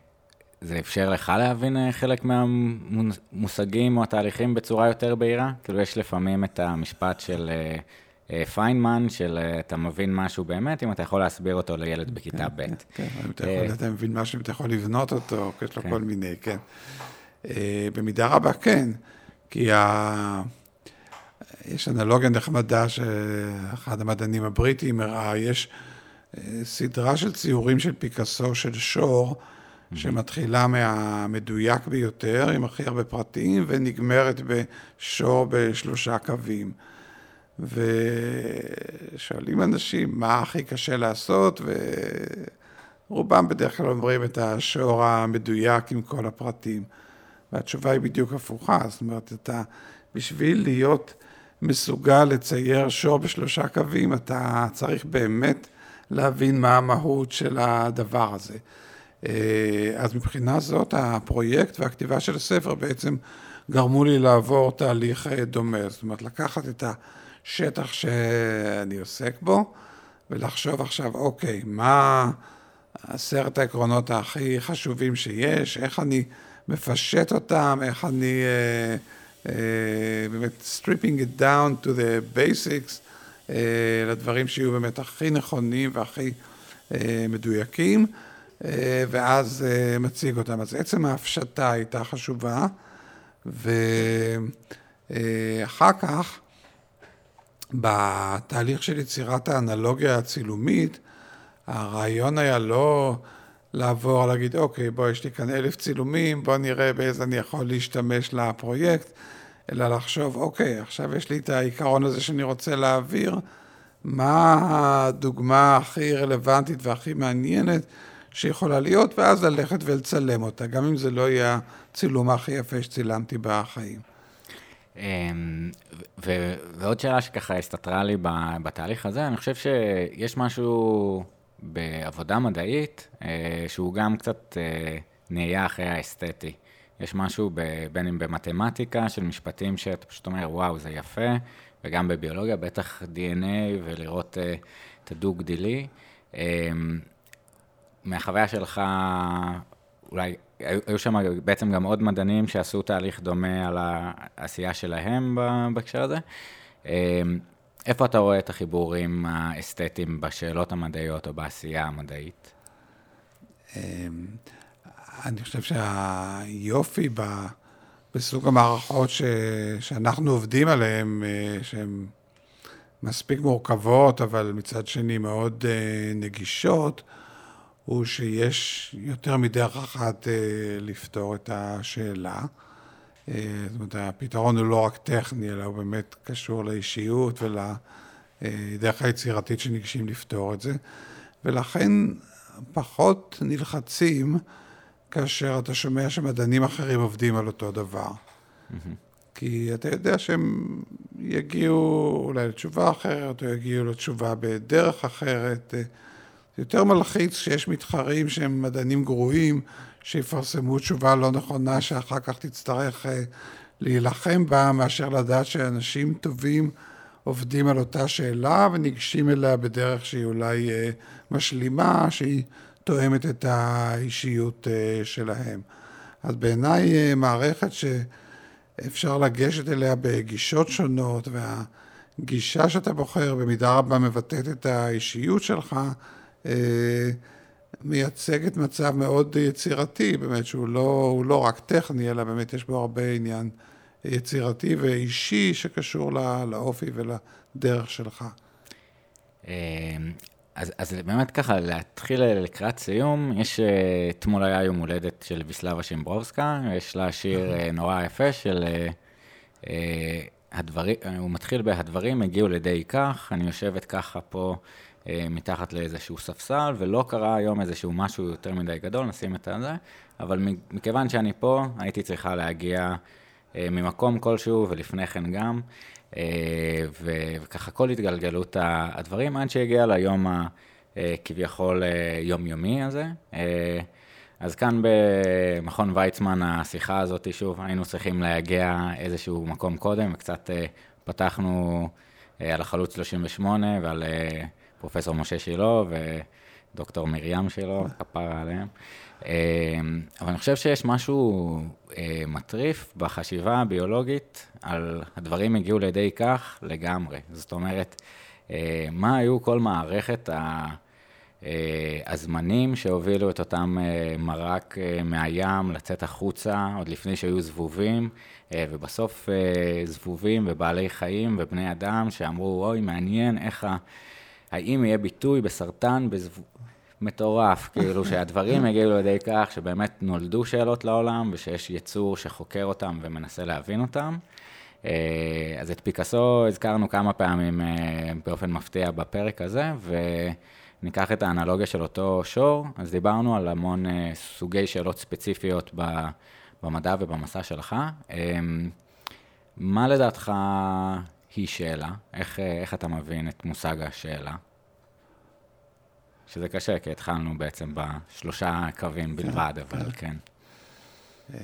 S2: זה אפשר לך להבין אה, חלק מהמושגים או התהליכים בצורה יותר בהירה? כאילו, יש לפעמים את המשפט של פיינמן, של אתה מבין משהו באמת, אם אתה יכול להסביר אותו לילד בכיתה
S3: כן,
S2: ב'.
S3: כן, כן, אם אתה יכול, אתה מבין משהו, אם אתה יכול לבנות אותו, יש לו
S2: כן.
S3: כל מיני, כן. במידה רבה כן, כי ה... יש אנלוגיה נחמדה שאחד המדענים הבריטים הראה, יש אה, סדרה של ציורים של פיקאסו של שור, שמתחילה מהמדויק ביותר, עם הכי הרבה פרטים, ונגמרת בשור בשלושה קווים. ושואלים אנשים מה הכי קשה לעשות, ורובם בדרך כלל אומרים את השור המדויק עם כל הפרטים. והתשובה היא בדיוק הפוכה, זאת אומרת, אתה, בשביל להיות מסוגל לצייר שור בשלושה קווים, אתה צריך באמת להבין מה המהות של הדבר הזה. אה, אז מבחינה זאת, הפרויקט והכתיבה של הספר בעצם גרמו לי לעבור תהליך אה, דומה. זאת אומרת, לקחת את השטח שאני עוסק בו, ולחשוב עכשיו, אוקיי, מה עשרת העקרונות הכי חשובים שיש, איך אני מפשט אותם, איך אני אה, באמת stripping it down to the basics, אה, לדברים שיהיו באמת הכי נכונים והכי אה, מדויקים. אה, ואז אה, מציג אותם. אז עצם ההפשטה הייתה חשובה, ואחר כך, בתהליך של יצירת האנלוגיה הצילומית, הרעיון היה לא לעבור, להגיד, אוקיי, בוא, יש לי כאן אלף צילומים, בוא נראה באיזה אני יכול להשתמש לפרויקט, אלא לחשוב, אוקיי, עכשיו יש לי את העיקרון הזה שאני רוצה להעביר, מה הדוגמה הכי רלוונטית והכי מעניינת שיכולה להיות, ואז ללכת ולצלם אותה, גם אם זה לא יהיה הצילום הכי יפה שצילמתי בחיים.
S2: אמ, ועוד שאלה שככה הסתתרה לי בתהליך הזה, אני חושב שיש משהו בעבודה מדעית אה, שהוא גם קצת אה, נהיה אחרי האסתטי. יש משהו בין אם במתמטיקה של משפטים שאתה פשוט אומר, וואו, זה יפה, וגם בביולוגיה, בטח DNA ולראות אה, את הדו-גדילי. מהחוויה שלך, אולי היו שם בעצם גם עוד מדענים שעשו תהליך דומה על העשייה שלהם בהקשר הזה. איפה אתה רואה את החיבורים האסתטיים בשאלות המדעיות או בעשייה המדעית?
S3: אמ, אני חושב שהיופי בסוג המערכות ש, שאנחנו עובדים עליהן, אה, שהן מספיק מורכבות, אבל מצד שני מאוד אה, נגישות, הוא שיש יותר מדרך אחת אה, לפתור את השאלה. אה, זאת אומרת, הפתרון הוא לא רק טכני, אלא הוא באמת קשור לאישיות ולדרך היצירתית שניגשים לפתור את זה. ולכן פחות נלחצים כאשר אתה שומע שמדענים אחרים עובדים על אותו דבר. כי אתה יודע שהם יגיעו אולי לתשובה אחרת, או יגיעו לתשובה בדרך אחרת. זה יותר מלחיץ שיש מתחרים שהם מדענים גרועים, שיפרסמו תשובה לא נכונה, שאחר כך תצטרך uh, להילחם בה, מאשר לדעת שאנשים טובים עובדים על אותה שאלה וניגשים אליה בדרך שהיא אולי uh, משלימה, שהיא תואמת את האישיות uh, שלהם. אז בעיניי מערכת שאפשר לגשת אליה בגישות שונות, והגישה שאתה בוחר במידה רבה מבטאת את האישיות שלך, אה, מייצגת מצב מאוד יצירתי, באמת, שהוא לא, לא רק טכני, אלא באמת יש בו הרבה עניין יצירתי ואישי שקשור לא, לאופי ולדרך שלך.
S2: אה, אז, אז באמת ככה, להתחיל לקראת סיום, יש, אה, אתמול היה יום הולדת של ויסלבה שימברובסקה, יש לה שיר נורא יפה של הדברים, הוא מתחיל ב"הדברים הגיעו לידי כך", אני יושבת ככה פה אה, מתחת לאיזשהו ספסל, ולא קרה היום איזשהו משהו יותר מדי גדול, נשים את זה, אבל מכיוון שאני פה, הייתי צריכה להגיע אה, ממקום כלשהו, ולפני כן גם, אה, וככה כל התגלגלות הדברים, עד שהגיע ליום הכביכול יומיומי הזה. אז כאן במכון ויצמן, השיחה הזאת, שוב, היינו צריכים להגיע איזשהו מקום קודם, וקצת פתחנו על החלוץ 38 ועל פרופסור משה שילה ודוקטור מרים שלו, כפרה עליהם. אה, אבל אני חושב שיש משהו אה, מטריף בחשיבה הביולוגית על הדברים הגיעו לידי כך לגמרי. זאת אומרת, אה, מה היו כל מערכת אה, הזמנים שהובילו את אותם אה, מרק אה, מהים לצאת החוצה, עוד לפני שהיו זבובים, ובסוף זבובים ובעלי חיים ובני אדם שאמרו, אוי, מעניין איך ה... האם יהיה ביטוי בסרטן, בזב... מטורף, כאילו שהדברים הגיעו לידי כך שבאמת נולדו שאלות לעולם ושיש יצור שחוקר אותם ומנסה להבין אותם. אז את פיקאסו הזכרנו כמה פעמים באופן מפתיע בפרק הזה, ו... ניקח את האנלוגיה של אותו שור, אז דיברנו על המון uh, סוגי שאלות ספציפיות במדע ובמסע שלך. מה לדעתך היא שאלה? איך, אה, איך אתה מבין את מושג השאלה? שזה קשה, כי התחלנו בעצם בשלושה קווים כן, בלבד, אבל כן. כן. אמ,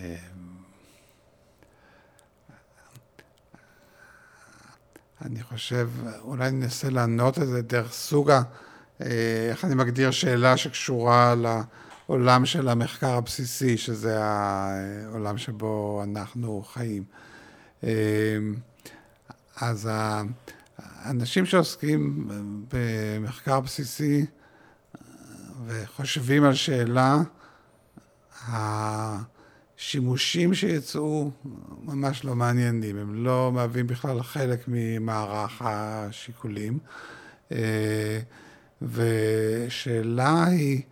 S3: אני חושב, אולי ננסה לענות את זה דרך סוג אה, איך אני מגדיר שאלה שקשורה לעולם של המחקר הבסיסי, שזה העולם שבו אנחנו חיים. אה, אז האנשים שעוסקים במחקר בסיסי וחושבים על שאלה, השימושים שיצאו ממש לא מעניינים, הם לא מהווים בכלל חלק ממערך השיקולים. אה, ושאלה היא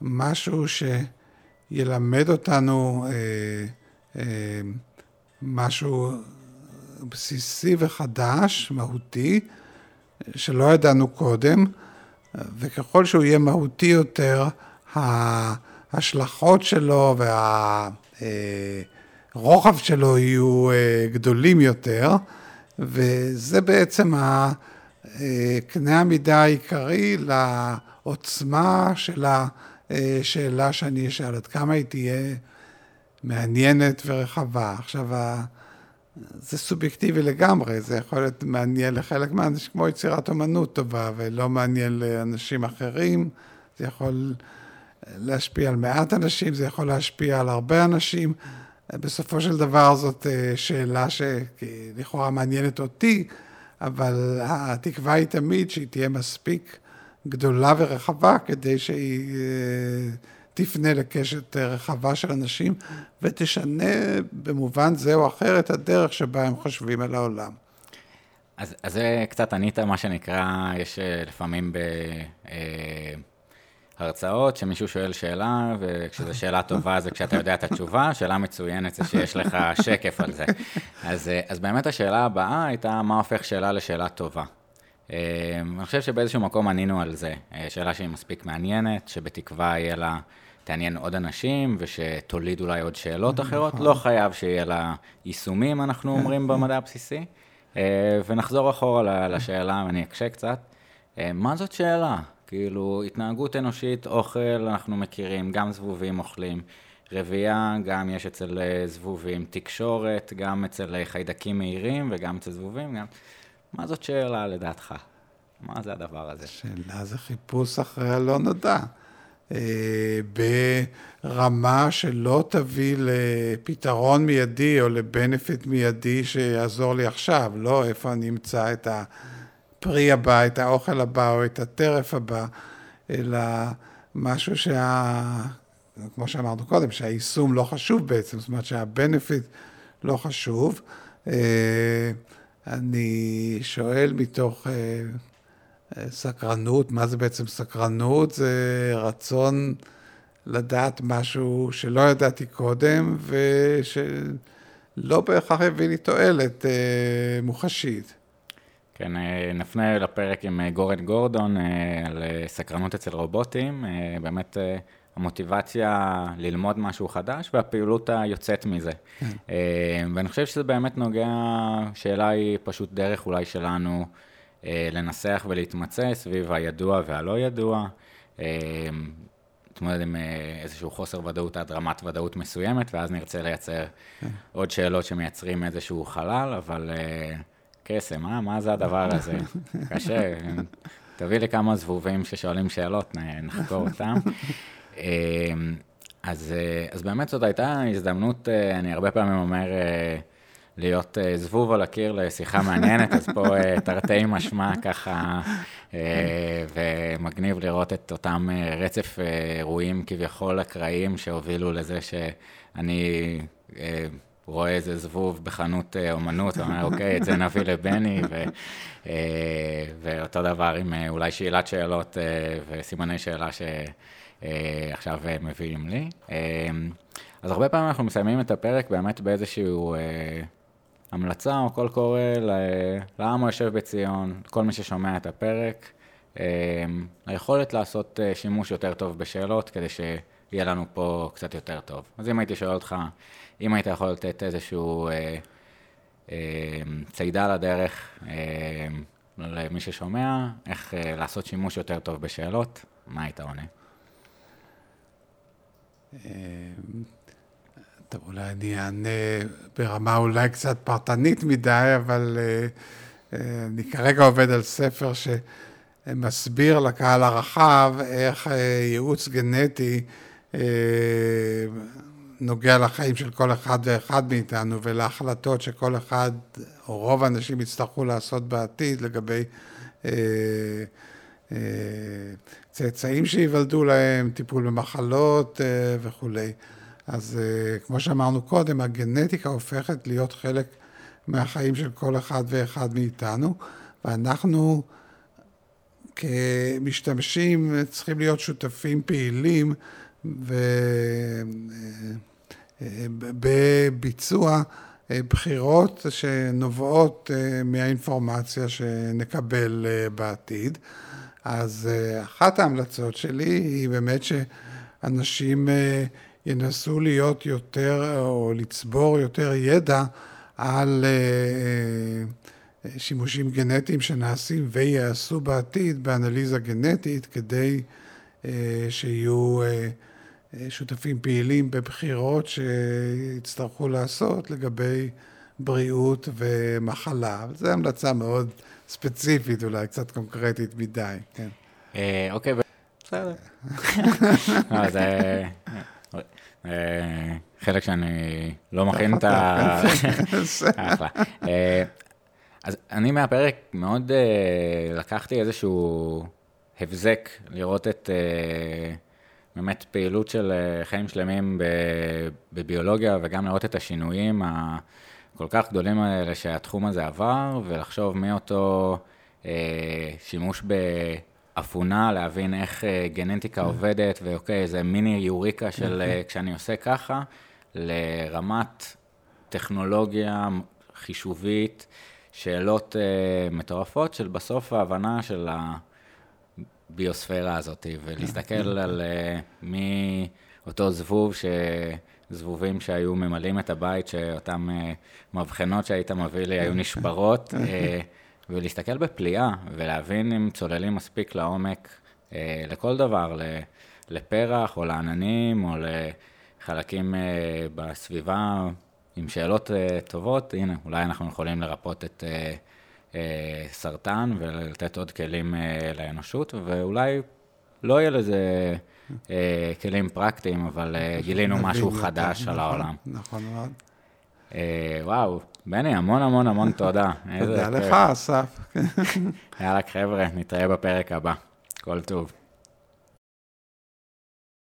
S3: משהו שילמד אותנו אה, אה, משהו בסיסי וחדש, מהותי, שלא ידענו קודם, וככל שהוא יהיה מהותי יותר, ההשלכות שלו והרוחב שלו יהיו אה, גדולים יותר, וזה בעצם ה... קנה המידה העיקרי לעוצמה של השאלה שאני אשאל, עד כמה היא תהיה מעניינת ורחבה. עכשיו, זה סובייקטיבי לגמרי, זה יכול להיות מעניין לחלק מהאנשים, כמו יצירת אומנות טובה, ולא מעניין לאנשים אחרים, זה יכול להשפיע על מעט אנשים, זה יכול להשפיע על הרבה אנשים. בסופו של דבר זאת אה, שאלה שלכאורה מעניינת אותי, אבל התקווה היא תמיד שהיא תהיה מספיק גדולה ורחבה כדי שהיא אה, תפנה לקשת רחבה של אנשים ותשנה במובן זה או אחר את הדרך שבה הם חושבים על העולם.
S2: אז, אז זה קצת ענית מה שנקרא, יש אה, לפעמים ב... אה, שמישהו שואל שאלה, וכשזו שאלה טובה זה כשאתה יודע את התשובה, שאלה מצוינת זה שיש לך שקף על זה. אז, אז באמת השאלה הבאה הייתה, מה הופך שאלה לשאלה טובה? אה, אני חושב שבאיזשהו מקום ענינו על זה, אה, שאלה שהיא מספיק מעניינת, שבתקווה יהיה לה, תעניין עוד אנשים, ושתוליד אולי עוד שאלות אחרות, נכון. לא חייב שיהיה לה יישומים, אנחנו אומרים במדע הבסיסי. אה, ונחזור אחורה לשאלה, ואני אקשה קצת. מה זאת שאלה? כאילו, התנהגות אנושית, אוכל, אנחנו מכירים, גם זבובים אוכלים. רבייה, גם יש אצל אה, זבובים. תקשורת, גם אצל אה, חיידקים מהירים וגם אצל זבובים. גם... מה זאת שאלה לדעתך? מה זה הדבר הזה?
S3: שאלה זה חיפוש אחרי הלא נודע. אה, ברמה שלא תביא לפתרון מיידי או לבנפיט מיידי שיעזור לי עכשיו, לא איפה אני אמצא את. הפרי הבא, את האוכל הבא או את הטרף הבא, אלא משהו שה... כמו שאמרנו קודם, שהיישום לא חשוב בעצם, זאת אומרת שהבנפיט לא חשוב. אה, אני שואל מתוך אה, סקרנות, מה זה בעצם סקרנות? זה רצון לדעת משהו שלא ידעתי קודם ושלא בהכרח הביא לי תועלת אה, מוחשית.
S2: כן, אה, נפנה לפרק עם אה, גורן גורדון אה, על סקרנות אצל רובוטים. באמת המוטיבציה ללמוד משהו חדש והפעילות היוצאת מזה. כן. ואני חושב שזה באמת נוגע, שאלה היא פשוט דרך אולי שלנו לנסח ולהתמצא סביב הידוע והלא ידוע. להתמודד עם איזשהו חוסר ודאות עד רמת ודאות מסוימת, ואז נרצה לייצר כן. עוד שאלות שמייצרים איזשהו חלל, אבל קסם, אה? מה זה הדבר [laughs] הזה? קשה. תביא לי כמה זבובים ששואלים שאלות, נחקור אותם. אמ, אז, אה, אז באמת זאת הייתה הזדמנות, אה, אני הרבה פעמים אומר, אה, להיות זבוב על הקיר לשיחה מעניינת, אז פה תרתי משמע ככה, ומגניב לראות את אותם רצף אירועים כביכול אקראיים שהובילו לזה שאני אה, רואה איזה זבוב בחנות אומנות, ואומר, אוקיי, את זה נביא לבני, ו, ואותו דבר עם אולי שאלת שאלות וסימני שאלה שעכשיו אה, מביאים לי. אה, אז הרבה פעמים אנחנו מסיימים את הפרק באמת באיזשהו... אה, המלצה או קול קורא ל- לעם היושב בציון, כל מי ששומע את הפרק, אה, היכולת לעשות אה, שימוש יותר טוב בשאלות כדי שיהיה לנו פה קצת יותר טוב. אז אם הייתי שואל אותך, אם היית יכול לתת איזשהו אה, אה, צידה לדרך אה, למי ששומע, איך אה, לעשות שימוש יותר טוב בשאלות, מה היית עונה?
S3: טוב, אולי אני אענה ברמה אולי קצת פרטנית מדי, אבל uh, uh, אני כרגע עובד על ספר שמסביר לקהל הרחב איך ייעוץ גנטי נוגע לחיים של כל אחד ואחד מאיתנו ולהחלטות שכל אחד או רוב האנשים יצטרכו לעשות בעתיד לגבי uh, uh, צאצאים שייוולדו להם, טיפול במחלות uh, וכולי. אז uh, כמו שאמרנו קודם, הגנטיקה הופכת להיות חלק מהחיים של כל אחד ואחד מאיתנו, ואנחנו כמשתמשים צריכים להיות שותפים פעילים ו... בביצוע בחירות שנובעות מהאינפורמציה שנקבל בעתיד. אז אחת ההמלצות שלי היא באמת שאנשים ינסו להיות יותר, או לצבור יותר ידע על שימושים גנטיים שנעשים וייעשו בעתיד באנליזה גנטית, כדי שיהיו שותפים פעילים בבחירות שיצטרכו לעשות לגבי בריאות ומחלה. זו המלצה מאוד ספציפית, אולי קצת קונקרטית מדי, כן.
S2: אוקיי, בסדר. [laughs] זה חלק שאני לא מכין את ה... [laughs] אחלה. אז אני מהפרק מאוד לקחתי איזשהו הבזק לראות את באמת פעילות של חיים שלמים בביולוגיה וגם לראות את השינויים הכל כך גדולים האלה שהתחום הזה עבר ולחשוב מאותו שימוש באפונה, להבין איך גנטיקה עובדת ואוקיי, זה מיני יוריקה של כשאני עושה ככה, לרמת טכנולוגיה חישובית, שאלות מטורפות של בסוף ההבנה של הביוספירה הזאת, ולהסתכל על מי אותו זבוב, זבובים שהיו ממלאים את הבית, שאותן מבחנות שהיית מביא לי היו נשברות, [laughs] ולהסתכל בפליאה, ולהבין אם צוללים מספיק לעומק לכל דבר, לפרח או לעננים או לחלקים בסביבה עם שאלות טובות, הנה, אולי אנחנו יכולים לרפות את סרטן ולתת עוד כלים לאנושות, ואולי לא יהיה לזה כלים פרקטיים, אבל גילינו משהו חדש על העולם.
S3: נכון מאוד.
S2: וואו, בני, המון המון המון תודה. [laughs]
S3: תודה לך, אסף. [laughs]
S2: יאללה, חבר'ה, נתראה בפרק הבא. כל טוב.